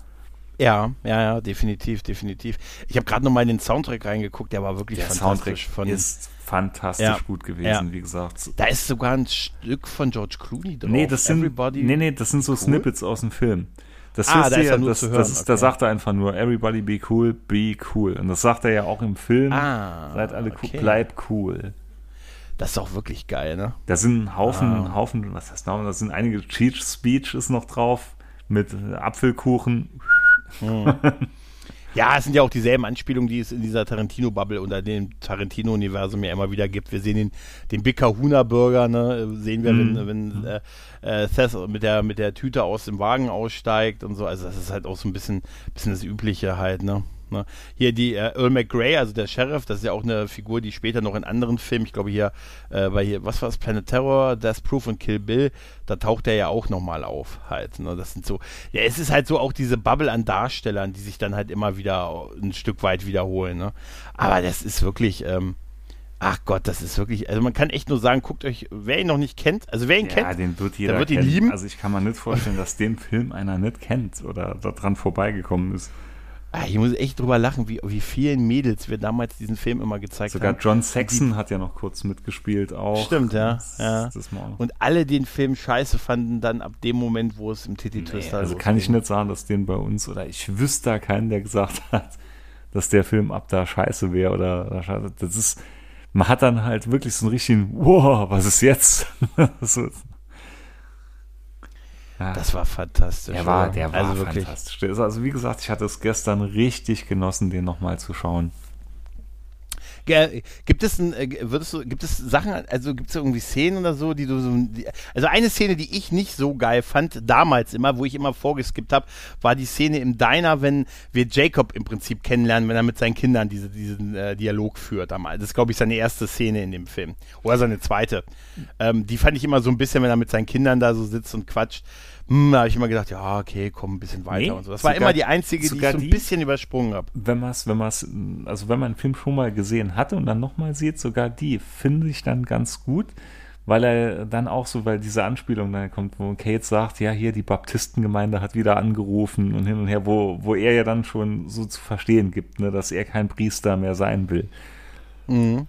Ja, ja, ja, definitiv, definitiv. Ich habe gerade noch mal in den Soundtrack reingeguckt, der war wirklich der fantastisch. Soundtrack von, ist fantastisch ja, gut gewesen, ja. wie gesagt. Da ist sogar ein Stück von George Clooney drauf. Nee, das sind, Everybody nee, nee, das sind so cool. Snippets aus dem Film. Das ah, da ist nur das, zu hören. Das ist, okay. Da sagt er einfach nur, everybody be cool, be cool. Und das sagt er ja auch im Film. Ah, Seid alle okay. cool, bleib cool. Das ist auch wirklich geil, ne? Da sind ein Haufen, ah. Haufen, was heißt noch, da sind einige Cheat Speeches noch drauf mit Apfelkuchen. Hm. Ja, es sind ja auch dieselben Anspielungen, die es in dieser Tarantino-Bubble oder dem Tarantino-Universum ja immer wieder gibt. Wir sehen den, den Big Kahuna-Burger, ne? sehen wir, mm. wenn, wenn äh, äh, Seth mit der, mit der Tüte aus dem Wagen aussteigt und so. Also das ist halt auch so ein bisschen, bisschen das Übliche halt, ne? Ne? Hier die äh, Earl McGray, also der Sheriff, das ist ja auch eine Figur, die später noch in anderen Filmen, ich glaube hier äh, bei hier, was war das, Planet Terror, Death Proof und Kill Bill, da taucht er ja auch nochmal auf halt. Ne? Das sind so, ja, es ist halt so auch diese Bubble an Darstellern, die sich dann halt immer wieder ein Stück weit wiederholen. Ne? Aber das ist wirklich, ähm, Ach Gott, das ist wirklich, also man kann echt nur sagen, guckt euch, wer ihn noch nicht kennt, also wer ihn ja, kennt, den wird jeder der wird ihn lieben. Also ich kann mir nicht vorstellen, dass den Film einer nicht kennt oder daran vorbeigekommen ist. Ah, ich muss echt drüber lachen, wie, wie vielen Mädels wir damals diesen Film immer gezeigt Sogar haben. Sogar John Saxon die, hat ja noch kurz mitgespielt auch. Stimmt, ja. Das, ja. Das Und alle den Film scheiße fanden dann ab dem Moment, wo es im Titty Twister nee, Also kann ich nicht sagen, dass den bei uns, oder ich wüsste da keinen, der gesagt hat, dass der Film ab da scheiße wäre oder scheiße. Das ist, man hat dann halt wirklich so einen richtigen, wow, was ist jetzt? so, ja. Das war fantastisch. Der war, der war also fantastisch. Wirklich. Also wie gesagt, ich hatte es gestern richtig genossen, den nochmal zu schauen. Gibt es ein, äh, würdest du, gibt es Sachen, also gibt es irgendwie Szenen oder so, die du so, die, also eine Szene, die ich nicht so geil fand, damals immer, wo ich immer vorgeskippt habe, war die Szene im Diner, wenn wir Jacob im Prinzip kennenlernen, wenn er mit seinen Kindern diese, diesen äh, Dialog führt. Das ist, glaube ich, seine erste Szene in dem Film. Oder seine zweite. Ähm, die fand ich immer so ein bisschen, wenn er mit seinen Kindern da so sitzt und quatscht hm, da habe ich immer gedacht, ja, okay, komm ein bisschen weiter nee, und so. Das war immer die einzige, die ich so ein bisschen übersprungen habe. Wenn man es, wenn man also wenn man einen Film schon mal gesehen hatte und dann nochmal sieht, sogar die finde ich dann ganz gut, weil er dann auch so, weil diese Anspielung dann kommt, wo Kate sagt, ja, hier die Baptistengemeinde hat wieder angerufen und hin und her, wo, wo er ja dann schon so zu verstehen gibt, ne, dass er kein Priester mehr sein will. Mhm.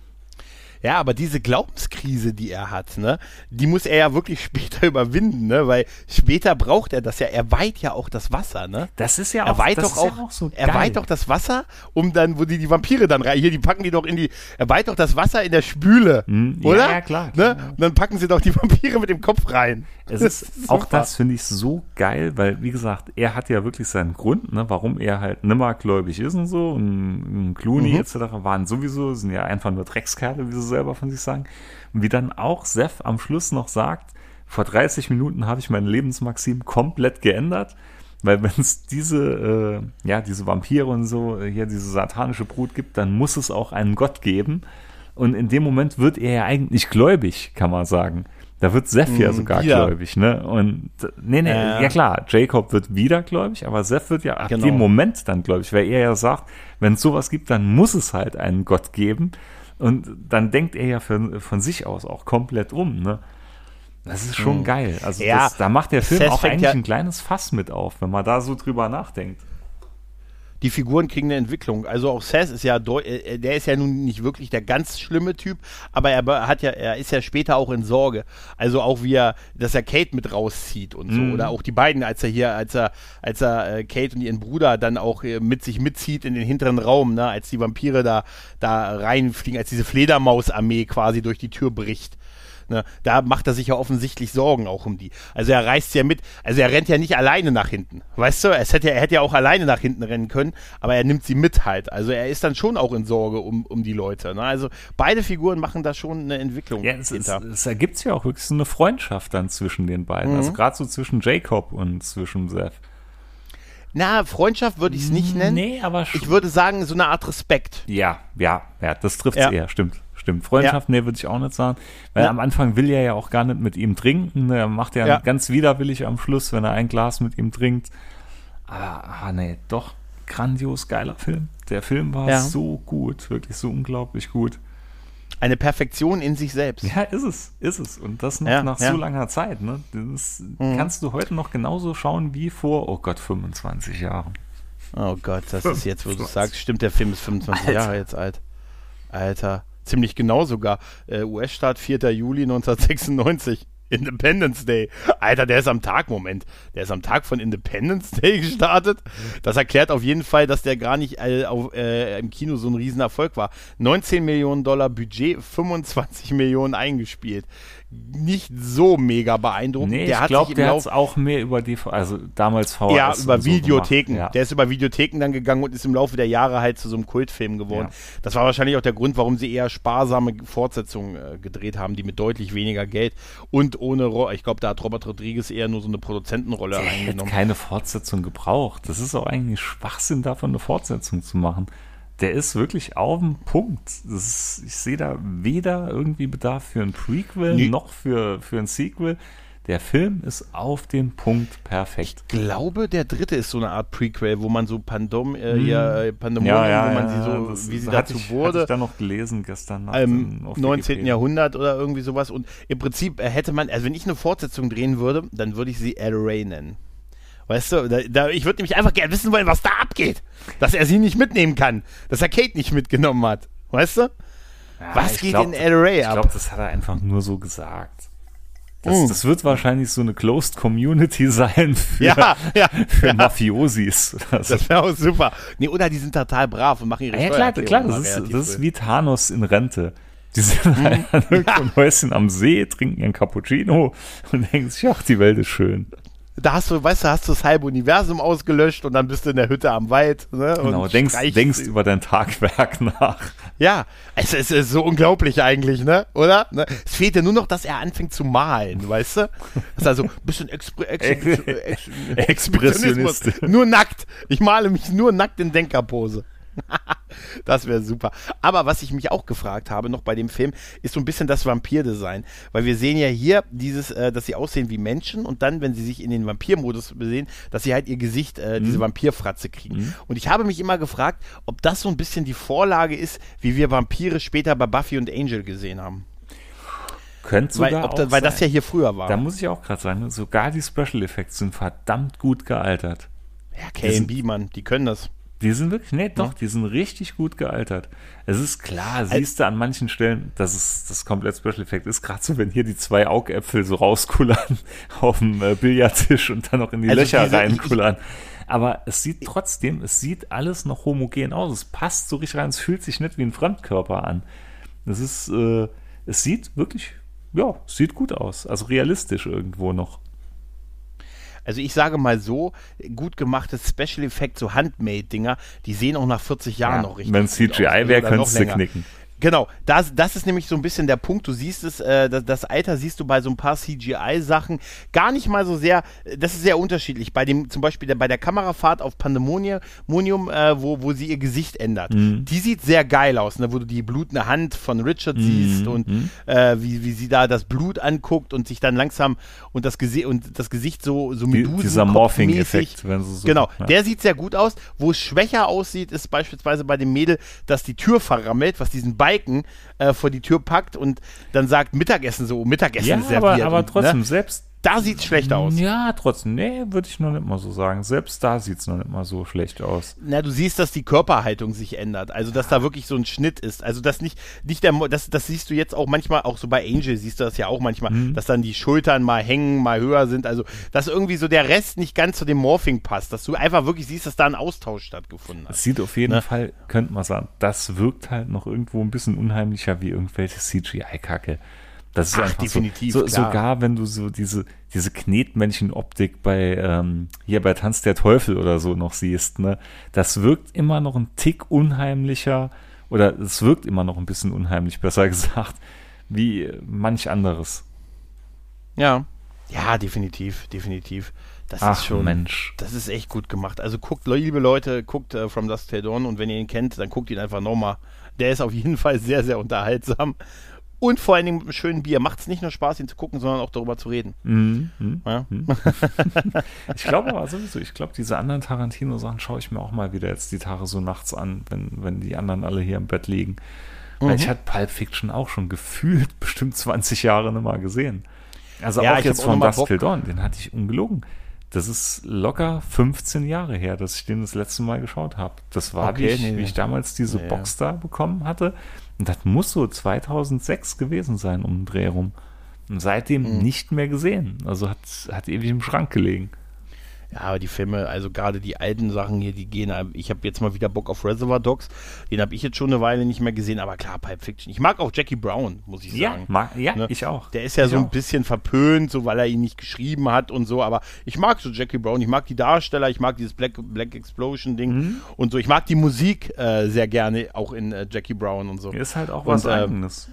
Ja, aber diese Glaubenskrise, die er hat, ne, die muss er ja wirklich später überwinden, ne, weil später braucht er das ja. Er weiht ja auch das Wasser, ne? Das ist ja auch, er weiht doch auch, ja auch so Er weiht doch das Wasser, um dann, wo die, die Vampire dann rein, hier, die packen die doch in die, er weiht doch das Wasser in der Spüle, hm, oder? Ja, ja klar. Ne? Und dann packen sie doch die Vampire mit dem Kopf rein. Es ist, ist auch das finde ich so geil, weil, wie gesagt, er hat ja wirklich seinen Grund, ne, warum er halt nimmergläubig ist und so. Und, und Clooney mhm. etc. waren sowieso, sind ja einfach nur Dreckskerle, wie sie selber von sich sagen. Und wie dann auch Seth am Schluss noch sagt, vor 30 Minuten habe ich meine Lebensmaxim komplett geändert. Weil wenn es diese, äh, ja, diese Vampire und so, äh, hier diese satanische Brut gibt, dann muss es auch einen Gott geben. Und in dem Moment wird er ja eigentlich gläubig, kann man sagen. Da wird Seth ja mm, sogar wieder. gläubig, ne? Und nee, nee, äh. ja klar, Jacob wird wieder gläubig, aber Seth wird ja ab genau. dem Moment dann gläubig, weil er ja sagt, wenn es sowas gibt, dann muss es halt einen Gott geben. Und dann denkt er ja für, von sich aus auch komplett um, ne? Das ist schon hm. geil. Also ja, das, da macht der Film auch eigentlich ja ein kleines Fass mit auf, wenn man da so drüber nachdenkt die Figuren kriegen eine Entwicklung. Also auch Seth ist ja, äh, äh, der ist ja nun nicht wirklich der ganz schlimme Typ, aber er hat ja, er ist ja später auch in Sorge. Also auch wie er, dass er Kate mit rauszieht und so. Mhm. Oder auch die beiden, als er hier, als er, als er äh, Kate und ihren Bruder dann auch mit sich mitzieht in den hinteren Raum, ne, als die Vampire da, da reinfliegen, als diese Fledermausarmee quasi durch die Tür bricht. Ne? Da macht er sich ja offensichtlich Sorgen auch um die. Also er reist ja mit, also er rennt ja nicht alleine nach hinten. Weißt du, es hätte, er hätte ja auch alleine nach hinten rennen können, aber er nimmt sie mit halt. Also er ist dann schon auch in Sorge um, um die Leute. Ne? Also beide Figuren machen da schon eine Entwicklung. Ja, es, es, es ergibt ja auch wirklich so eine Freundschaft dann zwischen den beiden. Also mhm. Also gerade so zwischen Jacob und zwischen Seth. Na, Freundschaft würde ich es nicht nennen. Nee, aber schon. Ich würde sagen, so eine Art Respekt. Ja, ja, ja, das trifft es ja. eher, stimmt stimmt. Freundschaft, ja. nee, würde ich auch nicht sagen. Weil ja. am Anfang will er ja auch gar nicht mit ihm trinken. Ne? Er macht ja, ja, ganz widerwillig am Schluss, wenn er ein Glas mit ihm trinkt. Aber, ah, nee, doch, grandios geiler Film. Der Film war ja. so gut, wirklich so unglaublich gut. Eine Perfektion in sich selbst. Ja, ist es, ist es. Und das noch nach so langer Zeit. Ne? Das mhm. kannst du heute noch genauso schauen wie vor, oh Gott, 25 Jahren. Oh Gott, das ist jetzt, wo du sagst, stimmt, der Film ist 25 Alter. Jahre jetzt alt. Alter ziemlich genau sogar. Äh, US-Start 4. Juli 1996. Independence Day. Alter, der ist am Tag, Moment. Der ist am Tag von Independence Day gestartet. Das erklärt auf jeden Fall, dass der gar nicht äh, auf, äh, im Kino so ein Riesenerfolg war. 19 Millionen Dollar Budget, 25 Millionen eingespielt nicht so mega beeindruckend. Nee, der ich glaube, der hat auch mehr über die, also damals VHS. Ja, über Videotheken. So ja. Der ist über Videotheken dann gegangen und ist im Laufe der Jahre halt zu so einem Kultfilm geworden. Ja. Das war wahrscheinlich auch der Grund, warum sie eher sparsame Fortsetzungen äh, gedreht haben, die mit deutlich weniger Geld und ohne, ich glaube, da hat Robert Rodriguez eher nur so eine Produzentenrolle der eingenommen. Hätte keine Fortsetzung gebraucht. Das ist auch eigentlich Schwachsinn, davon eine Fortsetzung zu machen der ist wirklich auf dem Punkt. Ist, ich sehe da weder irgendwie Bedarf für ein Prequel nee. noch für, für ein Sequel. Der Film ist auf den Punkt perfekt. Ich glaube, der dritte ist so eine Art Prequel, wo man so Pandom, äh, hm. ja, Pandemonium, ja, ja, wo man sie so, das, wie sie dazu ich, wurde. Hatte ich da noch gelesen gestern. Im 19. Jahrhundert oder irgendwie sowas. Und im Prinzip äh, hätte man, also wenn ich eine Fortsetzung drehen würde, dann würde ich sie El Rey nennen. Weißt du, da, da, ich würde nämlich einfach gerne wissen wollen, was da abgeht. Dass er sie nicht mitnehmen kann. Dass er Kate nicht mitgenommen hat. Weißt du? Ja, was geht glaub, in El Rey ab? Ich glaube, das hat er einfach nur so gesagt. Das, mm. das, wird wahrscheinlich so eine Closed Community sein für, ja, ja, für ja. Mafiosis. So. Das wäre auch super. Nee, oder die sind total brav und machen ihre ja, klar, klar, das ist, das ist wie Thanos in Rente. Die sind mhm. halt irgendwo Häuschen am See, trinken ihren Cappuccino und denken sich, ach, die Welt ist schön da hast du, weißt du, hast du das halbe Universum ausgelöscht und dann bist du in der Hütte am Wald. Ne, genau, denkst, denkst über dein Tagwerk nach. Ja, es, es ist so unglaublich eigentlich, ne? Oder? Ne? Es fehlt ja nur noch, dass er anfängt zu malen, weißt du? Das ist also ein bisschen Expre Ex Ex Expressionismus. Nur nackt. Ich male mich nur nackt in Denkerpose. das wäre super. Aber was ich mich auch gefragt habe noch bei dem Film, ist so ein bisschen das Vampir-Design. Weil wir sehen ja hier dieses, äh, dass sie aussehen wie Menschen und dann, wenn sie sich in den Vampir-Modus sehen, dass sie halt ihr Gesicht, äh, diese mhm. Vampirfratze kriegen. Mhm. Und ich habe mich immer gefragt, ob das so ein bisschen die Vorlage ist, wie wir Vampire später bei Buffy und Angel gesehen haben. Könnte sogar weil, da, weil das ja hier früher war. Da muss ich auch gerade sagen, sogar die Special Effects sind verdammt gut gealtert. Ja, KMB, Mann, die können das. Die sind wirklich, nee, doch, ja. die sind richtig gut gealtert. Es ist klar, siehst du an manchen Stellen, dass es das komplett Special Effect ist, gerade so, wenn hier die zwei Augäpfel so rauskullern auf dem äh, Billardtisch und dann noch in die also Löcher reinkullern. Aber es sieht trotzdem, es sieht alles noch homogen aus. Es passt so richtig rein, es fühlt sich nicht wie ein Fremdkörper an. Es ist, äh, es sieht wirklich, ja, sieht gut aus. Also realistisch irgendwo noch. Also ich sage mal so, gut gemachte Special Effects, so Handmade-Dinger, die sehen auch nach 40 Jahren ja, noch richtig Wenn CGI wäre, könntest du knicken. Genau, das, das ist nämlich so ein bisschen der Punkt. Du siehst es, äh, das, das Alter siehst du bei so ein paar CGI-Sachen gar nicht mal so sehr. Das ist sehr unterschiedlich. Bei dem, zum Beispiel der, bei der Kamerafahrt auf Pandemonium, äh, wo, wo sie ihr Gesicht ändert. Mhm. Die sieht sehr geil aus, ne? wo du die blutende Hand von Richard mhm. siehst und mhm. äh, wie, wie sie da das Blut anguckt und sich dann langsam und das, Gesi und das Gesicht so, so Die, Dieser Morphing-Effekt, wenn so Genau, ja. der sieht sehr gut aus. Wo es schwächer aussieht, ist beispielsweise bei dem Mädel, dass die Tür verrammelt, was diesen Balken äh, vor die Tür packt und dann sagt Mittagessen so, Mittagessen ja, serviert. Aber, aber trotzdem, ne? selbst da sieht es schlecht aus. Ja, trotzdem. Nee, würde ich noch nicht mal so sagen. Selbst da sieht es noch nicht mal so schlecht aus. Na, du siehst, dass die Körperhaltung sich ändert. Also, dass da wirklich so ein Schnitt ist. Also, dass nicht, nicht der, das, das siehst du jetzt auch manchmal, auch so bei Angel siehst du das ja auch manchmal, mhm. dass dann die Schultern mal hängen, mal höher sind. Also, dass irgendwie so der Rest nicht ganz zu dem Morphing passt. Dass du einfach wirklich siehst, dass da ein Austausch stattgefunden hat. Es sieht auf jeden ne? Fall, könnte man sagen, das wirkt halt noch irgendwo ein bisschen unheimlicher wie irgendwelche CGI-Kacke. Das ist Ach, einfach definitiv. So, so sogar wenn du so diese, diese Knetmännchen-Optik bei ähm, hier bei Tanz der Teufel oder so noch siehst, ne, das wirkt immer noch ein Tick unheimlicher oder es wirkt immer noch ein bisschen unheimlich, besser gesagt, wie manch anderes. Ja, ja, definitiv, definitiv. Das Ach, ist schon, Mensch. Das ist echt gut gemacht. Also guckt, liebe Leute, guckt uh, From Dusk Till Dawn und wenn ihr ihn kennt, dann guckt ihn einfach nochmal. Der ist auf jeden Fall sehr, sehr unterhaltsam und vor allen Dingen mit einem schönen Bier macht es nicht nur Spaß, ihn zu gucken, sondern auch darüber zu reden. Mhm. Mhm. Ja? Mhm. ich glaube aber sowieso, ich glaube, diese anderen Tarantino-Sachen schaue ich mir auch mal wieder jetzt die Tage so nachts an, wenn, wenn die anderen alle hier im Bett liegen. Weil ich mhm. hatte Pulp Fiction auch schon gefühlt bestimmt 20 Jahre nicht mal gesehen. Also ja, auch jetzt von Dust Till Dawn, den hatte ich ungelogen. Das ist locker 15 Jahre her, dass ich den das letzte Mal geschaut habe. Das war, okay, wie, ich, nee, wie ich damals diese nee, Box da bekommen hatte. Und das muss so 2006 gewesen sein, um den Dreh rum. Und seitdem mhm. nicht mehr gesehen. Also hat, hat ewig im Schrank gelegen. Ja, aber die Filme, also gerade die alten Sachen hier, die gehen. Ich habe jetzt mal wieder Bock auf Reservoir Dogs. Den habe ich jetzt schon eine Weile nicht mehr gesehen, aber klar, Pipe Fiction. Ich mag auch Jackie Brown, muss ich sagen. Ja, mag, ja ne? ich auch. Der ist ja ich so auch. ein bisschen verpönt, so weil er ihn nicht geschrieben hat und so, aber ich mag so Jackie Brown. Ich mag die Darsteller, ich mag dieses Black, Black Explosion Ding mhm. und so. Ich mag die Musik äh, sehr gerne, auch in äh, Jackie Brown und so. Ist halt auch was und, ähm, Eigenes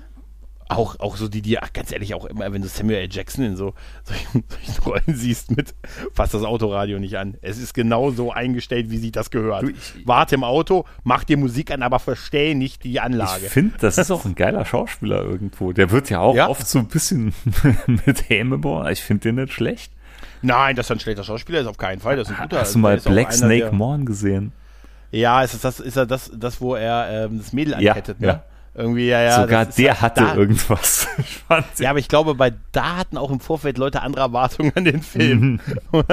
auch, auch so die, die, ach, ganz ehrlich, auch immer, wenn du Samuel L. Jackson in so solchen, solchen Rollen siehst, mit fass das Autoradio nicht an. Es ist genau so eingestellt, wie sich das gehört. Du, ich, Warte im Auto, mach dir Musik an, aber verstehe nicht die Anlage. Ich finde, das ist auch ein geiler Schauspieler irgendwo. Der wird ja auch ja. oft so ein bisschen mit Häme bohren. Ich finde den nicht schlecht. Nein, dass er ein schlechter Schauspieler ist, auf keinen Fall. Das ist ein guter. Hast du mal Black Snake Morn gesehen? Ja, ist das, ist er das, das, wo er ähm, das Mädel ankettet, ja, ne? Ja. Irgendwie, ja, ja. Sogar der hatte da, irgendwas. ja, aber ich glaube, bei da hatten auch im Vorfeld Leute andere Erwartungen an den Film. Mhm.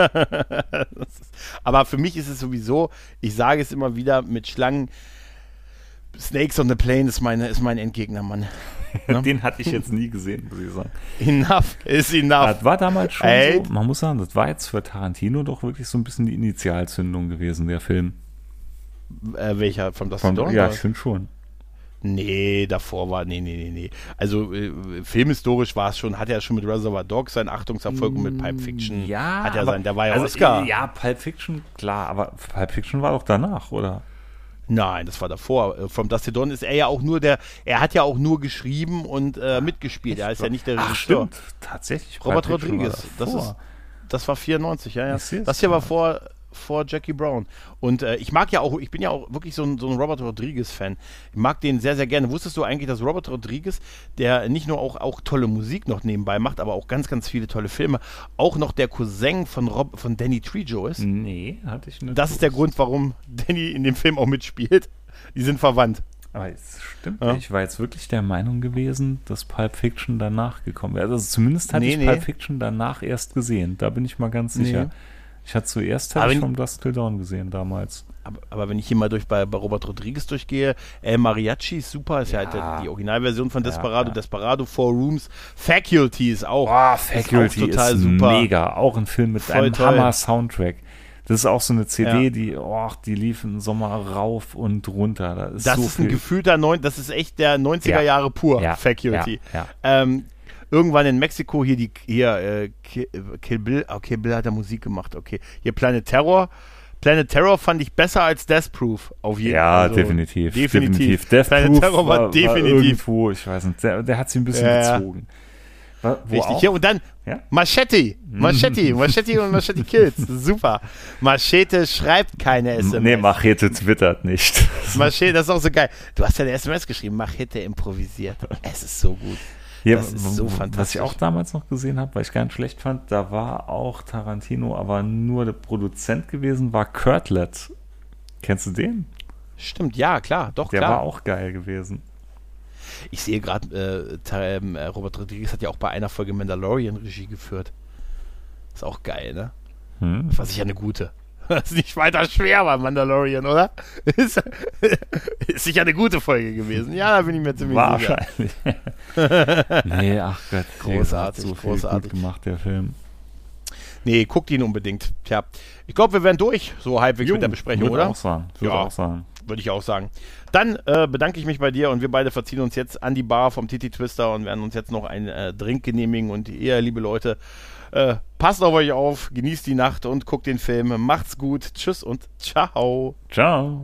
aber für mich ist es sowieso, ich sage es immer wieder mit Schlangen, Snakes on the Plane ist, meine, ist mein Endgegner, Mann. Ne? Den hatte ich jetzt nie gesehen, muss ich sagen. Enough ist enough. Das war damals schon Ey. so, man muss sagen, das war jetzt für Tarantino doch wirklich so ein bisschen die Initialzündung gewesen, der Film. Äh, welcher? Von das Ja, ich finde schon. Nee, davor war, nee, nee, nee, nee. Also äh, filmhistorisch war es schon, hat er schon mit Reservoir Dogs seinen Achtungserfolg und mit Pulp Fiction ja, hat er aber, sein, der war ja also, Oscar. Ja, Pulp Fiction, klar, aber Pulp Fiction war doch danach, oder? Nein, das war davor. Äh, From Dusty Dawn ist er ja auch nur der, er hat ja auch nur geschrieben und äh, mitgespielt. Er ist ja nicht der Regisseur. Ach, stimmt. Tatsächlich. Robert Rodriguez. Das ist, das war 94, ja, ja. Das hier war vor vor Jackie Brown. Und äh, ich mag ja auch, ich bin ja auch wirklich so ein, so ein Robert Rodriguez-Fan. Ich mag den sehr, sehr gerne. Wusstest du eigentlich, dass Robert Rodriguez, der nicht nur auch, auch tolle Musik noch nebenbei macht, aber auch ganz, ganz viele tolle Filme, auch noch der Cousin von, Rob, von Danny Trejo ist? Nee, hatte ich nicht. Das ist der Grund, warum Danny in dem Film auch mitspielt. Die sind verwandt. Aber es stimmt, ja. ich war jetzt wirklich der Meinung gewesen, dass Pulp Fiction danach gekommen wäre. Also zumindest hatte nee, ich nee. Pulp Fiction danach erst gesehen. Da bin ich mal ganz sicher. Nee. Ich hatte zuerst halt vom Dust Till Dawn gesehen damals. Aber, aber, wenn ich hier mal durch bei, bei Robert Rodriguez durchgehe, El Mariachi ist super, ist ja, ja halt die Originalversion von Desperado, ja, ja. Desperado, Four Rooms, Faculty ist auch, oh, Faculty ist, total ist super. mega, auch ein Film mit Voll einem Hammer-Soundtrack. Das ist auch so eine CD, ja. die, oh, die lief im Sommer rauf und runter. Da ist das so ist ein gefühlter, Neun das ist echt der 90er ja. Jahre pur, ja. Faculty. Ähm, irgendwann in Mexiko hier die, hier, äh, Kill Bill, okay, Bill hat da Musik gemacht, okay. Hier Planet Terror, Planet Terror fand ich besser als Death Proof, auf jeden Fall. Ja, also, definitiv. Definitiv. Death Planet Proof Terror war, war definitiv. War irgendwo, ich weiß nicht, der, der hat sich ein bisschen ja, gezogen. Wo Richtig. Ja, und dann ja? Machete. Machete. Machete und Machete Kills. Super. Machete schreibt keine SMS. Nee, Machete twittert nicht. Machete, das ist auch so geil. Du hast ja eine SMS geschrieben. Machete improvisiert. Es ist so gut. Ja, das ist so fantastisch. Was ich auch damals noch gesehen habe, weil ich gar nicht schlecht fand, da war auch Tarantino, aber nur der Produzent gewesen, war Kurtlet. Kennst du den? Stimmt, ja, klar, doch, der klar. Der war auch geil gewesen. Ich sehe gerade, äh, ähm, äh, Robert Rodriguez hat ja auch bei einer Folge Mandalorian Regie geführt. Ist auch geil, ne? Hm. Das war sicher eine gute. Das ist nicht weiter schwer bei Mandalorian, oder? Ist, ist sicher eine gute Folge gewesen. Ja, da bin ich mir ziemlich Wahrscheinlich. sicher. nee, ach Gott. Großartig, so großartig. gemacht, der Film. Nee, guckt ihn unbedingt. Tja, ich glaube, wir werden durch, so halbwegs jo, mit der Besprechung, würde oder? Auch sagen. Würde ja, auch sagen. Würde ich auch sagen. Dann äh, bedanke ich mich bei dir und wir beide verziehen uns jetzt an die Bar vom Titi Twister und werden uns jetzt noch einen äh, Drink genehmigen. Und ihr, liebe Leute, äh, passt auf euch auf, genießt die Nacht und guckt den Film. Macht's gut. Tschüss und ciao. Ciao.